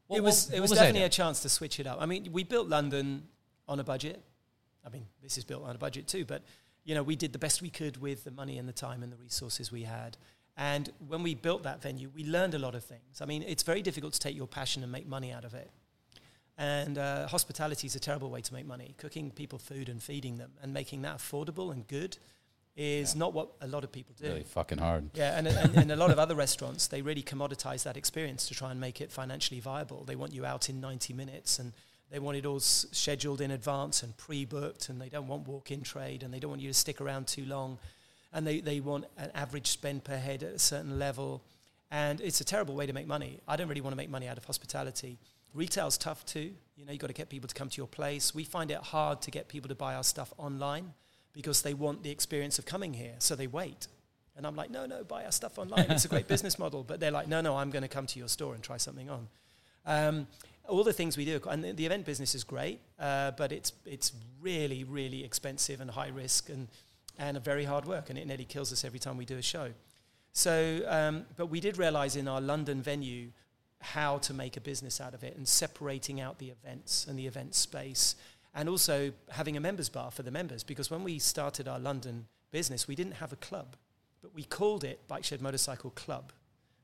what, it was what, it was, was definitely a chance to switch it up. I mean, we built London on a budget. I mean, this is built on a budget too, but you know, we did the best we could with the money and the time and the resources we had. And when we built that venue, we learned a lot of things. I mean, it's very difficult to take your passion and make money out of it. And uh, hospitality is a terrible way to make money. Cooking people food and feeding them and making that affordable and good is yeah. not what a lot of people do. Really fucking hard. Yeah, and, and, and a lot of other restaurants, they really commoditize that experience to try and make it financially viable. They want you out in 90 minutes and they want it all s- scheduled in advance and pre-booked and they don't want walk-in trade and they don't want you to stick around too long and they, they want an average spend per head at a certain level and it's a terrible way to make money. I don't really want to make money out of hospitality. Retail's tough too. You know, you've got to get people to come to your place. We find it hard to get people to buy our stuff online because they want the experience of coming here, so they wait. And I'm like, no, no, buy our stuff online. It's a great business model. But they're like, no, no, I'm going to come to your store and try something on. Um, all the things we do, and the, event business is great, uh, but it's it's really, really expensive and high risk and and a very hard work, and it nearly kills us every time we do a show. So, um, but we did realize in our London venue how to make a business out of it and separating out the events and the event space and also having a members bar for the members because when we started our London business, we didn't have a club, but we called it Bike Shed Motorcycle Club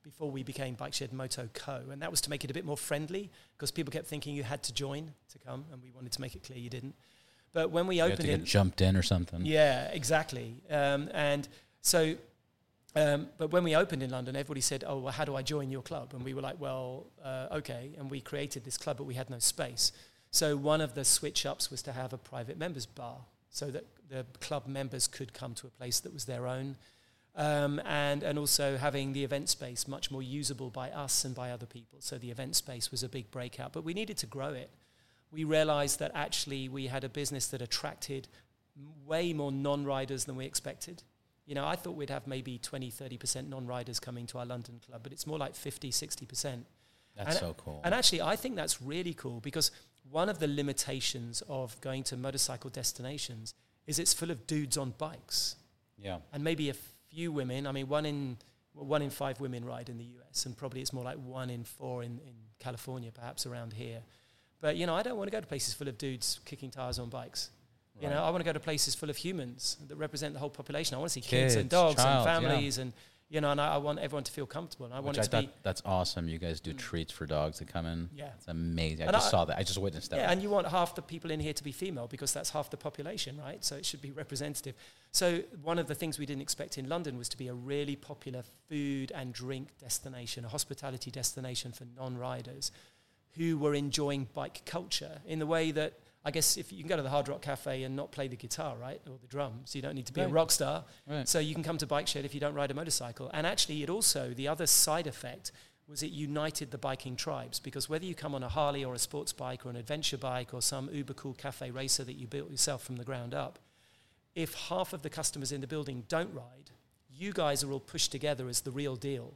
before we became Bike Shed Moto Co. And that was to make it a bit more friendly because people kept thinking you had to join to come, and we wanted to make it clear you didn't. But when we you opened it, jumped in or something. Yeah, exactly. Um, and so, um, but when we opened in London, everybody said, "Oh, well, how do I join your club?" And we were like, "Well, uh, okay." And we created this club, but we had no space. So one of the switch ups was to have a private members bar so that the club members could come to a place that was their own. Um, and, and also having the event space much more usable by us and by other people. So the event space was a big breakout, but we needed to grow it. We realized that actually we had a business that attracted way more non riders than we expected. You know, I thought we'd have maybe 20, 30% non riders coming to our London club, but it's more like 50, 60%. That's and, so cool. And actually, I think that's really cool because one of the limitations of going to motorcycle destinations is it's full of dudes on bikes. Yeah. And maybe a few women. I mean, one in one in five women ride in the US, and probably it's more like one in four in, in California, perhaps around here. But you know, I don't want to go to places full of dudes kicking tires on bikes. Right. You know, I want to go to places full of humans that represent the whole population. I want to see kids, kids and dogs child, and families yeah. and you know, and I, I, want everyone to feel comfortable. And I Which want it I to be. That's awesome. You guys do mm. treats for dogs that come in. Yeah, it's amazing. I and just I, saw that. I just witnessed that. Yeah, and you want half the people in here to be female because that's half the population, right? So it should be representative. So one of the things we didn't expect in London was to be a really popular food and drink destination, a hospitality destination for non-riders who were enjoying bike culture in the way that I guess if you can go to the Hard Rock Cafe and not play the guitar, right, or the drums, you don't need to be right. a rock star. Right. So you can come to Bike Shed if you don't ride a motorcycle. And actually, it also the other side effect was it united the biking tribes because whether you come on a Harley or a sports bike or an adventure bike or some uber cool cafe racer that you built yourself from the ground up, if half of the customers in the building don't ride, you guys are all pushed together as the real deal.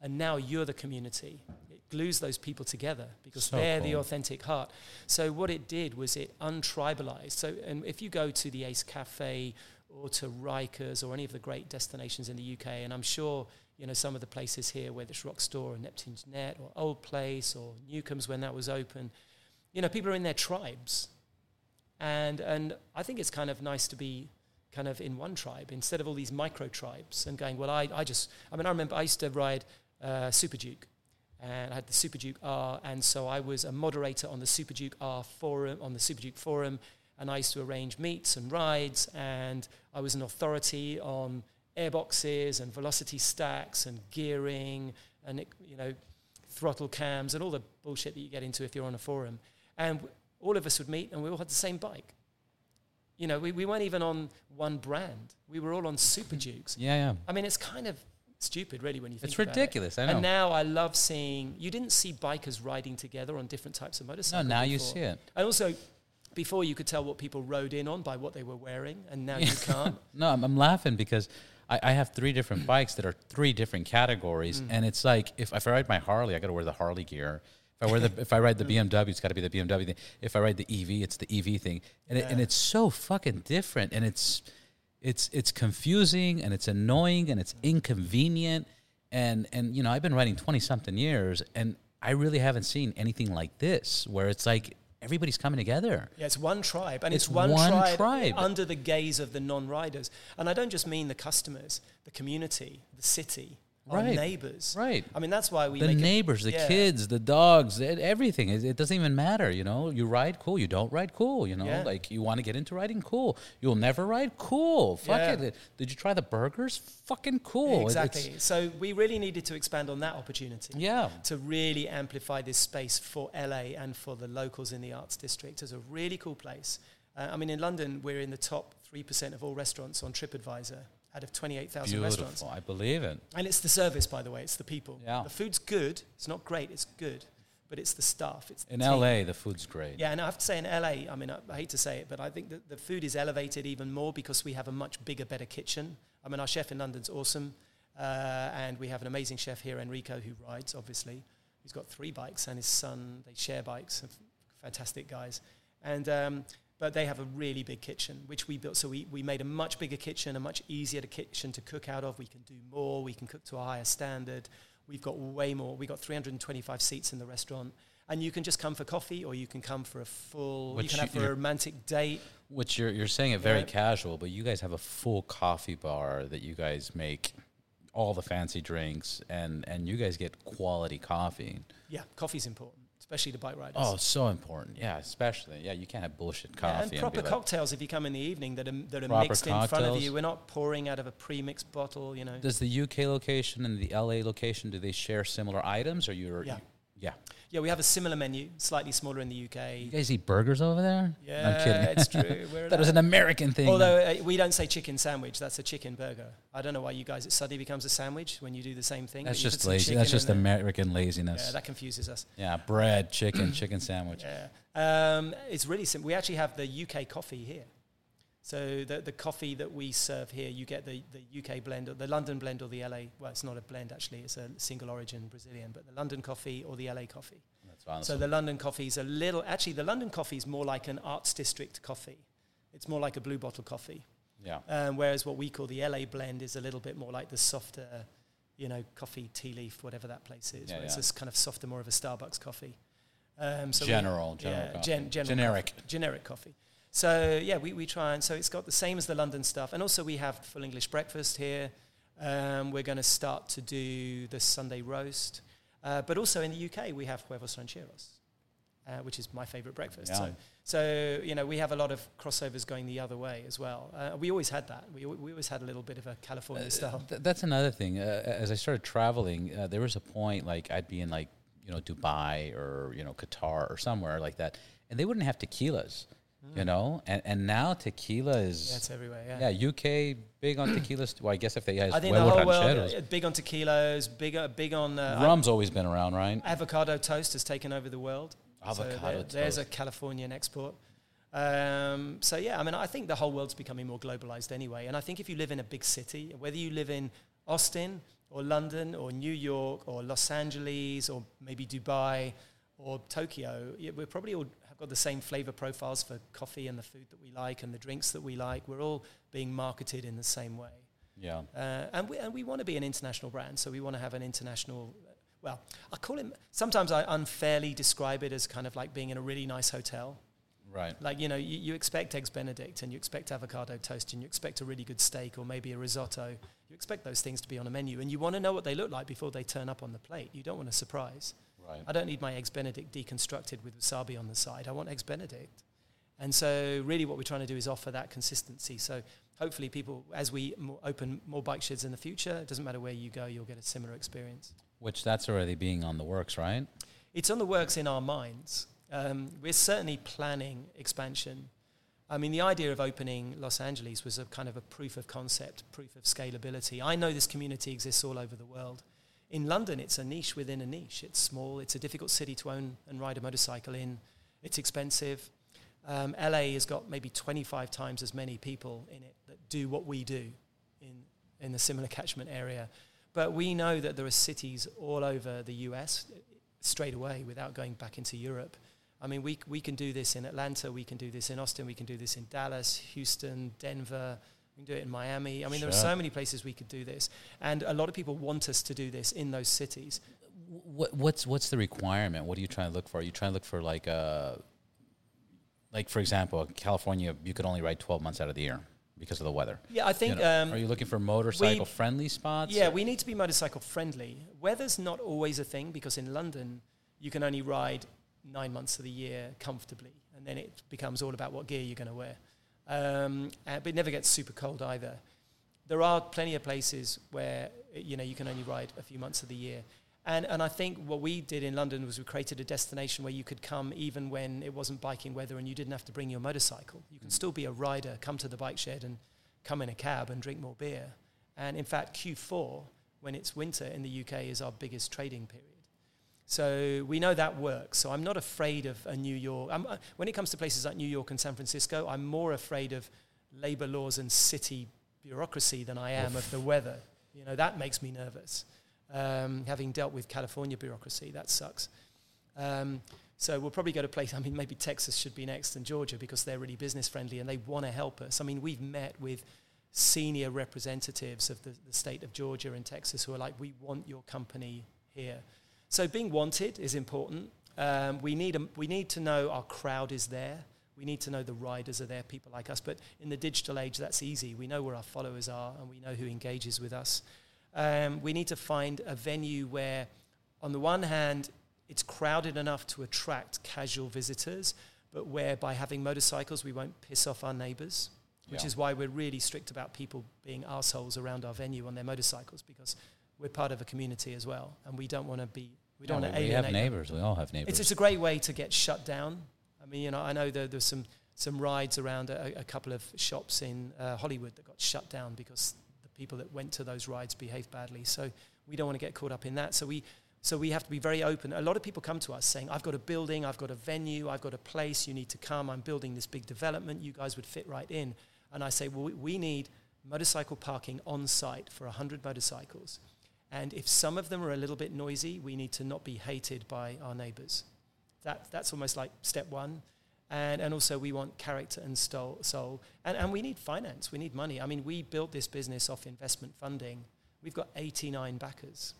And now you're the community glues those people together because so they're cool. the authentic heart. So what it did was it untribalized. So and if you go to the Ace Cafe or to Ryka's or any of the great destinations in the UK, and I'm sure you know some of the places here, whether it's Rock Store or Neptune's Net or Old Place or Newcomb's when that was open, you know, people are in their tribes, and and I think it's kind of nice to be kind of in one tribe instead of all these micro tribes and going. Well, I I just I mean I remember I used to ride uh, Super Duke, and I had the Super Duke R, and so I was a moderator on the Super Duke R forum on the Super Duke forum, and I used to arrange meets and rides, and I was an authority on airboxes and velocity stacks and gearing and you know throttle cams and all the bullshit that you get into if you're on a forum. And all of us would meet and we all had the same bike. You know, we, we weren't even on one brand. We were all on Super mm-hmm. Dukes. Yeah, yeah. I mean, it's kind of stupid, really, when you think It's about it. ridiculous. I know. And now I love seeing, you didn't see bikers riding together on different types of motorcycles. no, now you see it. And also, before you could tell what people rode in on by what they were wearing, and now you can't. No, I'm, I'm laughing because I, I have three different bikes that are three different categories, Mm. and it's like if, if I ride my Harley, I got to wear the Harley gear. If I wear the if I ride the. BMW, it's got to be the BMW thing. If I ride the EV, it's the EV thing, and it, and it's so fucking different, and it's it's it's confusing and it's annoying and it's inconvenient, and and you know I've been riding twenty something years, and I really haven't seen anything like this where it's like everybody's coming together. Yeah, it's one tribe, and it's, It's one, one tribe, tribe. under the gaze of the non-riders. And I don't just mean the customers, the community, the city, our Right. neighbors. Right. I mean, that's why we the make it- neighbors, the yeah. kids, the dogs, e- everything. It, it doesn't even matter, you know. You ride, cool. You don't ride, cool. You know, Yeah. like you want to get into riding, cool. You'll never ride, cool. Fuck Yeah. it. Did you try the burgers? Fucking cool. It- Exactly. it's- So we really needed to expand on that opportunity. yeah. to really amplify this space for LA and for the locals in the arts district as a really cool place. Uh, I mean, in London, we're in the top 3% of all restaurants on TripAdvisor out of 28,000 restaurants. I believe it. And it's the service, by the way, it's the people. Yeah. The food's good. It's not great, it's good. But it's the staff. It's the In team. LA, the food's great. Yeah, and I have to say in LA, I mean, I, I hate to say it, but I think that the food is elevated even more because we have a much bigger, better kitchen. I mean, our chef in London's awesome. Uh, and we have an amazing chef here, Enrico, who rides, obviously. He's got three bikes, and his son, they share bikes. Fantastic guys. And, um, but they have a really big kitchen, which we built. So we, we made a much bigger kitchen, a much easier to kitchen to cook out of. We can do more. We can cook to a higher standard. We've got way more. We've got 325 seats in the restaurant. And you can just come for coffee, or you can come for a full. Which you can have for a romantic date. Which you're you're saying it very Yeah. casual, but you guys have a full coffee bar that you guys make all the fancy drinks and and you guys get quality coffee. Yeah, coffee's important, especially to bike riders. Oh, so important. Yeah, especially. Yeah, you can't have bullshit coffee. Yeah, coffee and proper like, cocktails if you come in the evening that are, that are Proper mixed in front of cocktails. you. We're not pouring out of a pre-mixed bottle, you know. Does the UK location and the LA location do they share similar items or you're Yeah. Yeah. Yeah, we have a similar menu, slightly smaller in the UK. You guys eat burgers over there? Yeah, I'm kidding. it's true. We're that was an American thing. Although uh, we don't say chicken sandwich, that's a chicken burger. I don't know why you guys it suddenly becomes a sandwich when you do the same thing. that's but you put just lazy. That's just. American Yeah, laziness. that confuses us. Yeah, bread, chicken, chicken sandwich. Yeah. Um, it's really simple. We actually have the UK coffee here. So the, the coffee that we serve here, you get the, the UK blend, or the London blend or the LA. Well, it's not a blend actually; it's a single origin Brazilian. But the London coffee or the LA coffee. That's. So the London coffee is a little. Actually, the London coffee is more like an arts district coffee. It's more like a blue bottle coffee. yeah. Um, whereas what we call the LA blend is a little bit more like the softer, you know, coffee tea leaf, whatever that place is. Yeah, where It's yeah. this kind of softer, more of a Starbucks coffee. Um, so we- General, general yeah, coffee. gen- general Generic. coffee, generic coffee. So yeah, we, we try and so it's got the same as the London stuff, and also we have full English breakfast here. Um, we're going to start to do the Sunday roast, uh, but also in the UK we have huevos rancheros, uh, which is my favourite breakfast. Yeah. So, so you know we have a lot of crossovers going the other way as well. Uh, we always had that. We, we always had a little bit of a California style. Th- that's another thing. Uh, as I started traveling, uh, there was a point like I'd be in like you know Dubai or you know Qatar or somewhere like that, and they wouldn't have tequilas, you know. And and now tequila is Yeah, it's everywhere. Yeah. yeah, UK big on tequilas. Well, I guess if they has I think the whole world uh, big on tequilas big uh, big on uh, Rum's always been around, right? avocado toast has taken over the world. So Avocado there- There's a. Californian export. Um, so yeah, I mean, I think the whole world's becoming more globalized anyway. And I think if you live in a big city, whether you live in Austin or London or New York or Los Angeles or maybe Dubai or Tokyo, we're probably all have got the same flavor profiles for coffee and the food that we like and the drinks that we like. We're all being marketed in the same way. Yeah. Uh, and we, and we want to be an international brand, so we want to have an international. well, I call it, sometimes I unfairly describe it as kind of like being in a really nice hotel. Right. Like, you know, you, you expect eggs benedict and you expect avocado toast and you expect a really good steak or maybe a risotto. You expect those things to be on a menu and you want to know what they look like before they turn up on the plate. You don't want a surprise. Right. I don't need my eggs benedict deconstructed with wasabi on the side. I want eggs benedict. And so, really, what we're trying to do is offer that consistency. So, hopefully, people, as we more open more bike sheds in the future, it doesn't matter where you go, you'll get a similar experience. Which that's already being on the works, right? It's on the works in our minds. Um, we're certainly planning expansion. I mean, the idea of opening Los Angeles was a kind of a proof of concept, proof of scalability. I know this community exists all over the world. In London, it's a niche within a niche. It's small. It's a difficult city to own and ride a motorcycle in. It's expensive. Um, LA has got maybe 25 times as many people in it that do what we do in, in a similar catchment area. But we know that there are cities all over the US straight away without going back into Europe. I mean, we, we can do this in Atlanta, we can do this in Austin, we can do this in Dallas, Houston, Denver, we can do it in Miami. I mean, there are so many places we could do this. And a lot of people want us to do this in those cities. What, what's what's the requirement? What are you trying to look for? Are you trying to look for like a, like for example, California, you could only ride twelve months out of the year because of the weather. Yeah, I think. You know, um, are you looking for motorcycle friendly spots? Yeah, we need to be motorcycle friendly. Weather's not always a thing because in London, you can only ride nine months of the year comfortably, and then it becomes all about what gear you're going to wear. Um, uh, but it never gets super cold either. There are plenty of places where you know you can only ride a few months of the year. And, and I think what we did in London was we created a destination where you could come even when it wasn't biking weather and you didn't have to bring your motorcycle. You can still be a rider, come to the bike shed and come in a cab and drink more beer. And in fact, Q4, when it's winter in the UK, is our biggest trading period. So we know that works. So I'm not afraid of a New York. I'm, uh, when it comes to places like New York and San Francisco, I'm more afraid of labor laws and city bureaucracy than I am Oof. of the weather. You know, that makes me nervous. Um, having dealt with California bureaucracy, that sucks. Um, so we'll probably go to place. I mean, maybe Texas should be next, and Georgia because they're really business friendly and they want to help us. I mean, we've met with senior representatives of the, the state of Georgia and Texas who are like, "We want your company here." So being wanted is important. Um, we, need a, we need to know our crowd is there. We need to know the riders are there, people like us. But in the digital age, that's easy. We know where our followers are and we know who engages with us. Um, we need to find a venue where, on the one hand, it's crowded enough to attract casual visitors, but where by having motorcycles, we won't piss off our neighbors, which yeah. is why we're really strict about people being assholes around our venue on their motorcycles because we're part of a community as well, and we don't want to be. We don't want to We have neighbors. We all have neighbors. It's, it's a great way to get shut down. I mean, you know, I know there, there's some some rides around a, a couple of shops in uh, Hollywood that got shut down because the people that went to those rides behaved badly. So we don't want to get caught up in that. So we so we have to be very open. A lot of people come to us saying, "I've got a building, I've got a venue, I've got a place. You need to come. I'm building this big development. You guys would fit right in." And I say, "Well, we, we need motorcycle parking on site for 100 motorcycles." And if some of them are a little bit noisy, we need to not be hated by our neighbors. That, that's almost like step one. And, and also, we want character and soul. soul. And, and we need finance, we need money. I mean, we built this business off investment funding. We've got 89 backers,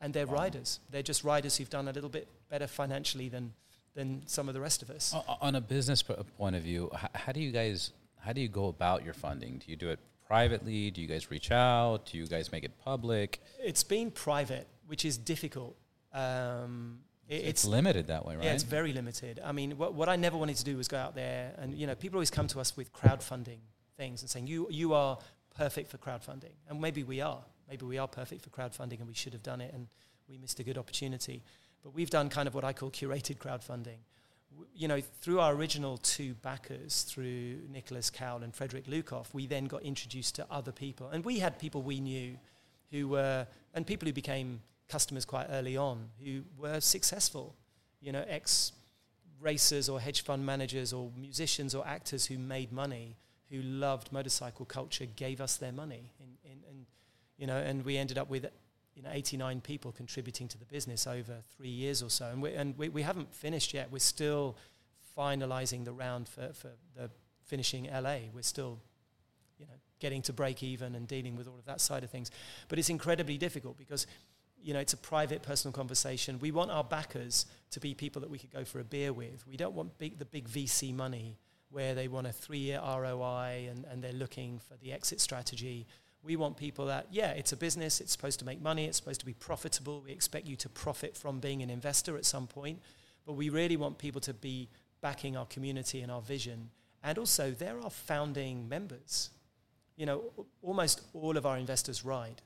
and they're wow. riders. They're just riders who've done a little bit better financially than, than some of the rest of us. On a business point of view, how do you guys how do you go about your funding? Do you do it privately? Do you guys reach out? Do you guys make it public? It's been private, which is difficult. Um, it, it's, it's, limited that way, right? Yeah, it's very limited. I mean, what, what I never wanted to do was go out there and, you know, people always come to us with crowdfunding things and saying, you, you are perfect for crowdfunding. And maybe we are. Maybe we are perfect for crowdfunding and we should have done it and we missed a good opportunity. But we've done kind of what I call curated crowdfunding you know, through our original two backers, through Nicholas Cowell and Frederick Lukoff, we then got introduced to other people. And we had people we knew who were, and people who became customers quite early on, who were successful, you know, ex racers or hedge fund managers or musicians or actors who made money, who loved motorcycle culture, gave us their money. In, in, and, you know, and we ended up with you know, 89 people contributing to the business over three years or so. And, we, and we, we haven't finished yet. We're still finalizing the round for, for the finishing LA. We're still, you know, getting to break even and dealing with all of that side of things. But it's incredibly difficult because you know, it's a private, personal conversation. We want our backers to be people that we could go for a beer with. We don't want big, the big VC money where they want a three-year ROI and, and they're looking for the exit strategy. We want people that, yeah, it's a business, it's supposed to make money, it's supposed to be profitable. We expect you to profit from being an investor at some point. But we really want people to be backing our community and our vision. And also, they're our founding members. You know, almost all of our investors ride.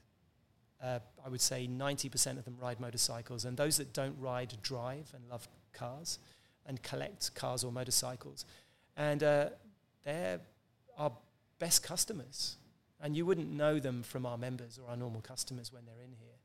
Uh, I would say 90% of them ride motorcycles. And those that don't ride drive and love cars and collect cars or motorcycles. And uh, they're our best customers. And you wouldn't know them from our members or our normal customers when they're in here.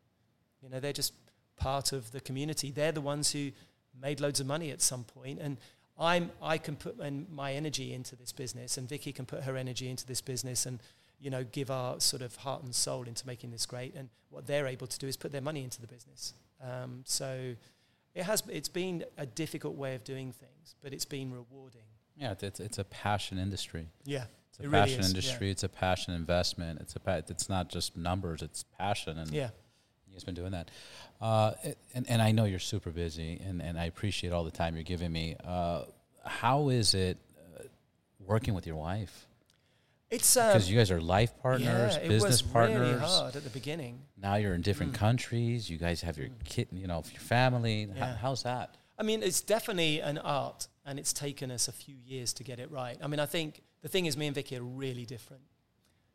You know, they're just part of the community. They're the ones who made loads of money at some point. And I'm, I can put my energy into this business, and Vicky can put her energy into this business, and you know, give our sort of heart and soul into making this great. And what they're able to do is put their money into the business. Um, so it has, it's been a difficult way of doing things, but it's been rewarding. Yeah, it's it's a passion industry. Yeah, it's a it passion really industry. Yeah. It's a passion investment. It's a pa- it's not just numbers. It's passion and yeah. You've been doing that, uh, and and I know you're super busy, and, and I appreciate all the time you're giving me. Uh, how is it uh, working with your wife? It's because um, you guys are life partners, yeah, business it was partners. Really hard at the beginning. Now you're in different mm. countries. You guys have your mm. kid, you know, your family. Yeah. How, how's that? I mean, it's definitely an art, and it's taken us a few years to get it right. I mean, I think the thing is, me and Vicky are really different.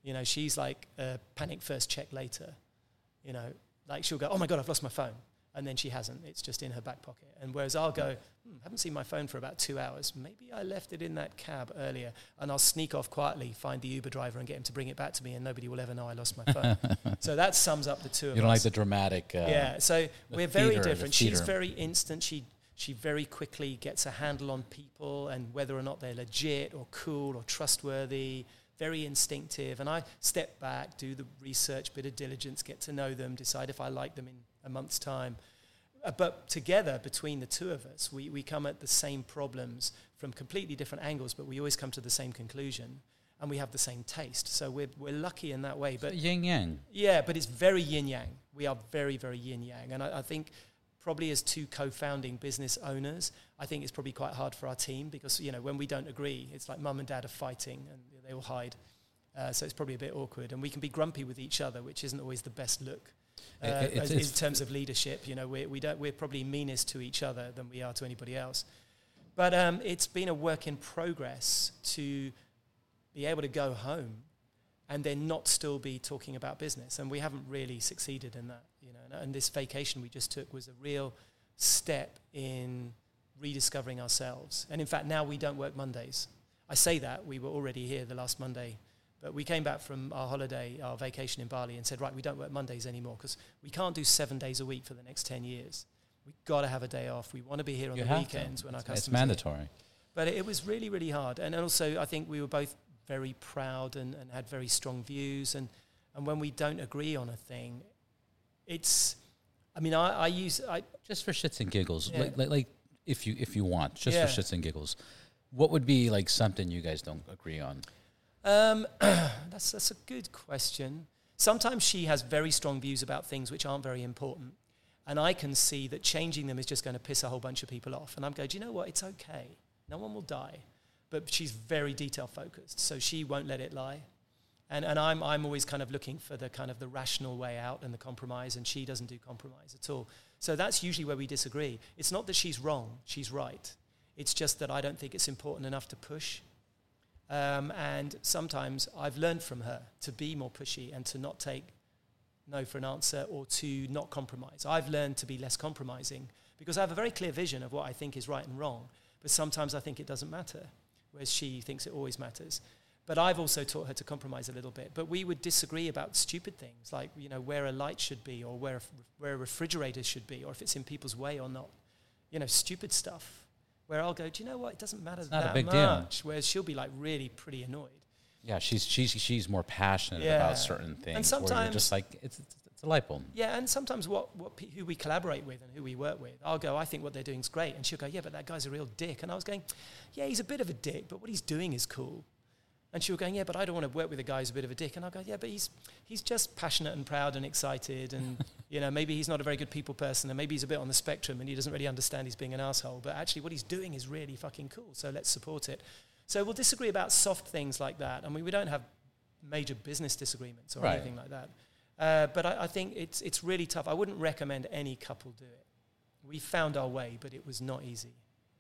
You know, she's like a panic first, check later. You know, like she'll go, "Oh my god, I've lost my phone," and then she hasn't. It's just in her back pocket. And whereas I'll go, hmm, "Haven't seen my phone for about two hours. Maybe I left it in that cab earlier," and I'll sneak off quietly, find the Uber driver, and get him to bring it back to me, and nobody will ever know I lost my phone. so that sums up the two of us. you don't like the dramatic. Uh, yeah. So we're very different. She's very instant. She she very quickly gets a handle on people and whether or not they're legit or cool or trustworthy very instinctive. And I step back, do the research, bit of diligence, get to know them, decide if I like them in a month's time. Uh, but together, between the two of us, we, we come at the same problems from completely different angles, but we always come to the same conclusion. And we have the same taste. So we're, we're lucky in that way. But yin yang. Yeah, but it's very yin yang. We are very, very yin yang. And I, I think probably as two co-founding business owners, I think it's probably quite hard for our team because you know when we don't agree, it's like mum and dad are fighting and they all hide. Uh, so it's probably a bit awkward, and we can be grumpy with each other, which isn't always the best look. Uh, it, it's, in terms of leadership, you know, we, we don't, we're probably meanest to each other than we are to anybody else. But um, it's been a work in progress to be able to go home and then not still be talking about business. And we haven't really succeeded in that. And, and this vacation we just took was a real step in rediscovering ourselves. And in fact, now we don't work Mondays. I say that, we were already here the last Monday, but we came back from our holiday, our vacation in Bali, and said, right, we don't work Mondays anymore because we can't do seven days a week for the next 10 years. We've got to have a day off. We want to be here on you the weekends to. when it's, our customers It's mandatory. But it, it was really, really hard. And also, I think we were both very proud and, and had very strong views. And, and when we don't agree on a thing, it's, I mean, I, I use, I, just for shits and giggles, yeah. like, like, like if you if you want, just yeah. for shits and giggles. What would be like something you guys don't agree on? Um, that's that's a good question. Sometimes she has very strong views about things which aren't very important, and I can see that changing them is just going to piss a whole bunch of people off. And I'm going, do you know what? It's okay. No one will die, but she's very detail focused, so she won't let it lie. And, and I'm, I'm always kind of looking for the kind of the rational way out and the compromise, and she doesn't do compromise at all. So that's usually where we disagree. It's not that she's wrong, she's right. It's just that I don't think it's important enough to push. Um, and sometimes I've learned from her to be more pushy and to not take no for an answer or to not compromise. I've learned to be less compromising because I have a very clear vision of what I think is right and wrong, but sometimes I think it doesn't matter, whereas she thinks it always matters. But I've also taught her to compromise a little bit. But we would disagree about stupid things like, you know, where a light should be or where a, where a refrigerator should be or if it's in people's way or not. You know, stupid stuff. Where I'll go, do you know what? It doesn't matter it's not that a big much. Deal. Whereas she'll be like really pretty annoyed. Yeah, she's she's she's more passionate yeah. about certain things. And sometimes just like it's, it's it's a light bulb. Yeah, and sometimes what, what who we collaborate with and who we work with, I'll go, I think what they're doing is great, and she'll go, yeah, but that guy's a real dick, and I was going, yeah, he's a bit of a dick, but what he's doing is cool. And she was going, yeah, but I don't want to work with a guy who's a bit of a dick. And I go, yeah, but he's he's just passionate and proud and excited, and you know maybe he's not a very good people person, and maybe he's a bit on the spectrum, and he doesn't really understand he's being an asshole. But actually, what he's doing is really fucking cool. So let's support it. So we'll disagree about soft things like that. I mean, we don't have major business disagreements or Right. anything like that. Uh, but I, I think it's it's really tough. I wouldn't recommend any couple do it. We found our way, but it was not easy.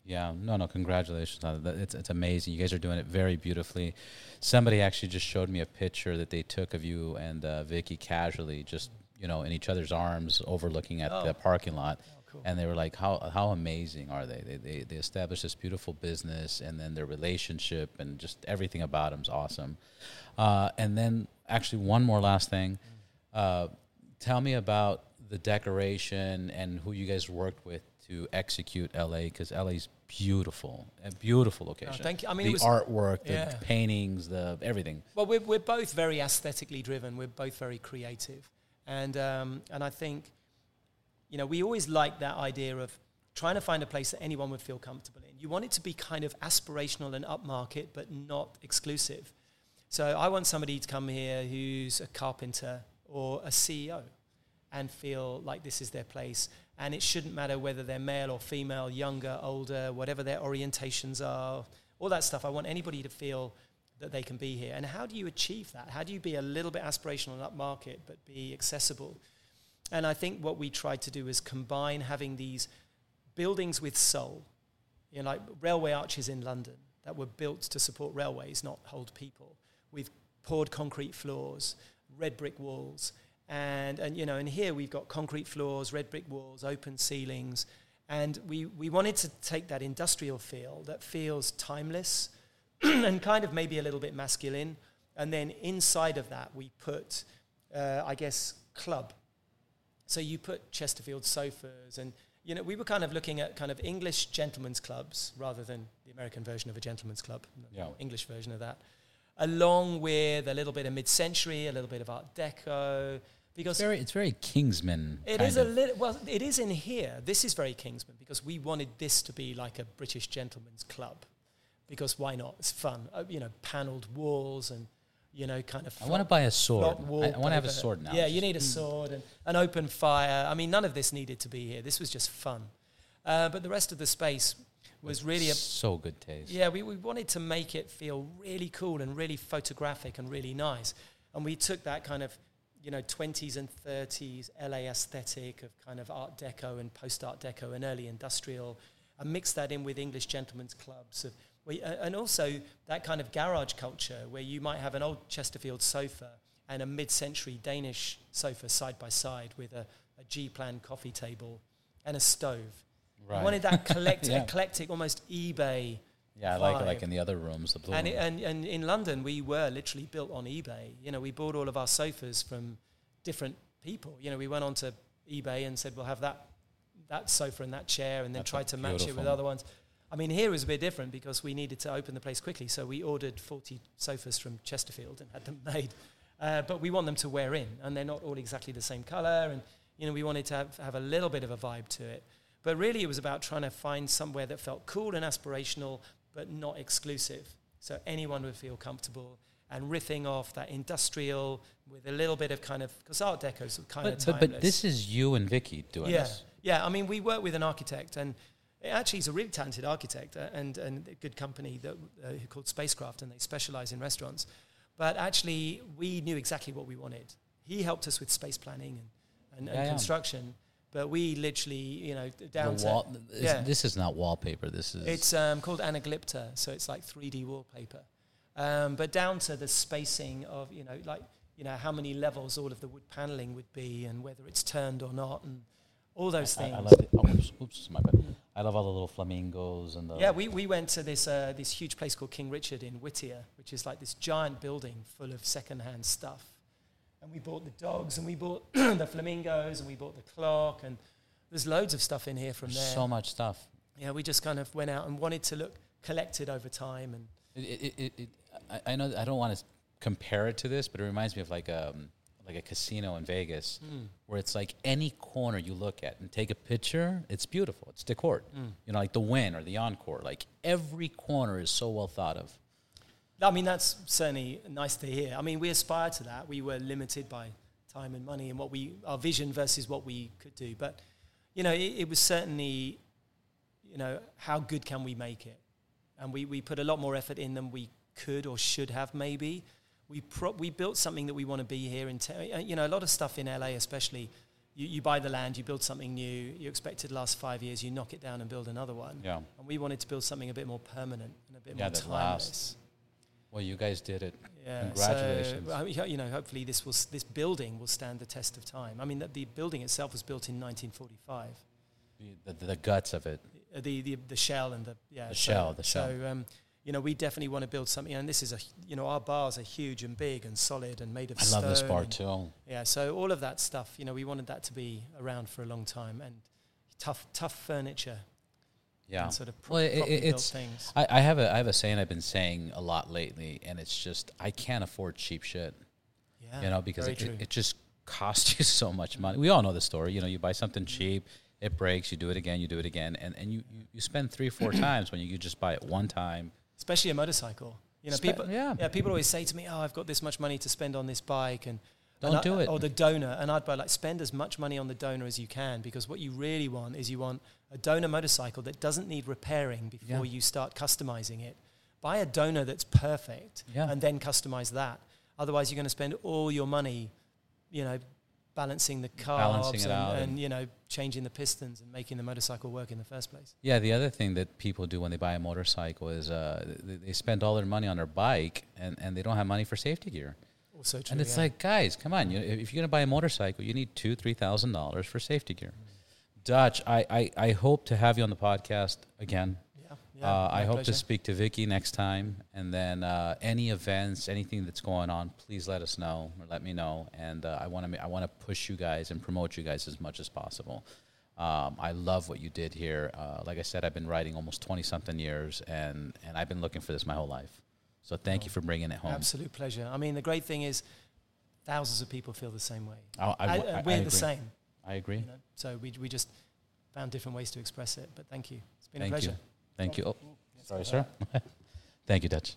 Yeah, no, no, congratulations on that. It's, it's amazing. You guys are doing it very beautifully. Somebody actually just showed me a picture that they took of you and uh, Vicky casually, just you know, in each other's arms, overlooking at Oh. the parking lot. Oh, cool. And they were like, "How how amazing are they? They they, they established this beautiful business, and then their relationship, and just everything about them is awesome." Uh, and then, actually, one more last thing. Uh, tell me about the decoration and who you guys worked with to execute LA because LA's beautiful, a beautiful location. thank you. I mean, the it was- artwork, the Yeah. paintings, the everything. Well, we're, we're both very aesthetically driven. We're both very creative. And, um, and I think, you know, we always like that idea of trying to find a place that anyone would feel comfortable in. You want it to be kind of aspirational and upmarket, but not exclusive. So I want somebody to come here who's a carpenter or a CEO and feel like this is their place. And it shouldn't matter whether they're male or female, younger, older, whatever their orientations are, all that stuff. I want anybody to feel that they can be here. And how do you achieve that? How do you be a little bit aspirational and upmarket, but be accessible? And I think what we tried to do is combine having these buildings with soul, you know, like railway arches in London that were built to support railways, not hold people, with poured concrete floors, red brick walls, and and you know, and here we've got concrete floors, red brick walls, open ceilings, and we we wanted to take that industrial feel that feels timeless and kind of maybe a little bit masculine, and then inside of that we put, uh, I guess, club. So you put Chesterfield sofas and you know, we were kind of looking at kind of English gentlemen's clubs rather than the American version of a gentleman's club, Yeah. English version of that, along with a little bit of mid-century, a little bit of Art Deco, because It's very, it's very Kingsman. It is is a little. Well, it is in here. This is very Kingsman because we wanted this to be like a British gentleman's club, because why not? It's fun. Uh, you know, panelled walls and you know, kind of. I want to buy a sword. I, wall want to have a sword now. Yeah, you need a sword and an open fire. I mean, none of this needed to be here. This was just fun. Uh, but the rest of the space was really a. so good taste. Yeah, we, we wanted to make it feel really cool and really photographic and really nice. And we took that kind of, you know, 20s and 30s LA aesthetic of kind of Art Deco and post Art Deco and early industrial and mixed that in with English gentlemen's clubs. Of, we, uh, and also that kind of garage culture where you might have an old Chesterfield sofa and a mid century Danish sofa side by side with a, a G plan coffee table and a stove. Right. I wanted that collect- Yeah. eclectic, almost eBay Yeah, I like like in the other rooms. The blue and, room. and and in London, we were literally built on eBay. You know, we bought all of our sofas from different people. You know, we went onto eBay and said, "We'll have that that sofa and that chair," and then That's tried to match it with other ones. I mean, here is a bit different because we needed to open the place quickly, so we ordered 40 sofas from Chesterfield and had them made. Uh, but we want them to wear in, and they're not all exactly the same color. And you know, we wanted to have, have a little bit of a vibe to it. But really, it was about trying to find somewhere that felt cool and aspirational, but not exclusive. So anyone would feel comfortable and riffing off that industrial with a little bit of kind of because Art Deco's kind of but, timeless. but but this is you and Vicky doing yeah, this. yeah. I mean, we work with an architect, and actually, he's a really talented architect uh, and and a good company that uh, called Spacecraft, and they specialize in restaurants. But actually, we knew exactly what we wanted. He helped us with space planning and, and, Yeah, and construction. But we literally, you know, down The to wall, this, yeah. this is not wallpaper. This is it's um, called anaglypta, so it's like 3D wallpaper. Um, but down to the spacing of, you know, like, you know, how many levels all of the wood paneling would be and whether it's turned or not and all those I, things. I love it. Oh, oops, oops, my bad. I love all the little flamingos and the yeah, we, we went to this, uh, this huge place called King Richard in Whittier, which is like this giant building full of secondhand stuff. And we bought the dogs and we bought the flamingos and we bought the clock and there's loads of stuff in here from there. so much stuff. yeah, we just kind of went out and wanted to look collected over time and It, it, it, it, I, I know I don't want to compare it to this, but it reminds me of like a like a casino in Vegas hmm. where it's like any corner you look at and take a picture, it's beautiful. It's decor. Hmm. You know, like the Wynn or the Encore. Like every corner is so well thought of. I mean, that's certainly nice to hear. I mean, we aspire to that. We were limited by time and money and what we, our vision versus what we could do. But, you know, it, it was certainly, you know, how good can we make it? And we, we put a lot more effort in than we could or should have, maybe. We, pro- we built something that we want to be here. In te- uh, you know, a lot of stuff in LA, especially, you, you buy the land, you build something new, you expect it to last five years, you knock it down and build another one. Yeah. And we wanted to build something a bit more permanent and a bit Yeah, more timeless. lasts. Well, you guys did it. Yeah, Congratulations. So, I mean, you know, hopefully this will this building will stand the test of time. I mean, the, the building itself was built in 1945. The, the, the guts of it. Uh, The, the the shell and the yeah The so- shell, the shell. So um, you know, we definitely want to build something. And this is a you know our bars are huge and big and solid and made of I stone. love this bar too. Yeah, so all of that stuff, you know, we wanted that to be around for a long time and tough tough furniture Yeah. and sort of pro- Well, it- it- it's- things. I, I have a I have a saying I've been saying a lot lately, and it's just I can't afford cheap shit. Yeah, you know, because it, it, it just costs you so much money. We all know the story. You know, you buy something Mm-hmm. cheap, it breaks, you do it again, you do it again, and, and you, you, you spend three, four times when you could just buy it one time. especially a motorcycle. You know, Spe- people yeah. yeah, people always say to me, "Oh, I've got this much money to spend on this bike," and Don't I- do it. Or the donor, and I'd be like, spend as much money on the donor as you can, because what you really want is you want a donor motorcycle that doesn't need repairing before Yeah. you start customizing it. Buy a donor that's perfect, Yeah. and then customize that. Otherwise, you're going to spend all your money, you know, balancing the carbs Balancing and, and and- you know, changing the pistons and making the motorcycle work in the first place. Yeah, the other thing that people do when they buy a motorcycle is uh, they, they spend all their money on their bike and, and they don't have money for safety gear. Also true. and it's yeah. like, guys, come on! You if you're gonna buy a motorcycle, you need two, three thousand dollars for safety gear. Dutch, I, I, I hope to have you on the podcast again. yeah, yeah, uh, I hope pleasure. to speak to Vicky next time, and then uh, any events, anything that's going on, please let us know or let me know. And uh, I want to I want to push you guys and promote you guys as much as possible. Um, I love what you did here. Uh, like I said, I've been writing almost twenty something years, and and I've been looking for this my whole life. So thank you for bringing it home. Absolute pleasure. I mean, the great thing is, thousands of people feel the same way. I, I, I- I- uh, we're agree. the same. I agree. You know? So we we just found different ways to express it. But thank you. It's been Thank a pleasure. you. Thank you. Oh, sorry, sir. thank you, Dutch.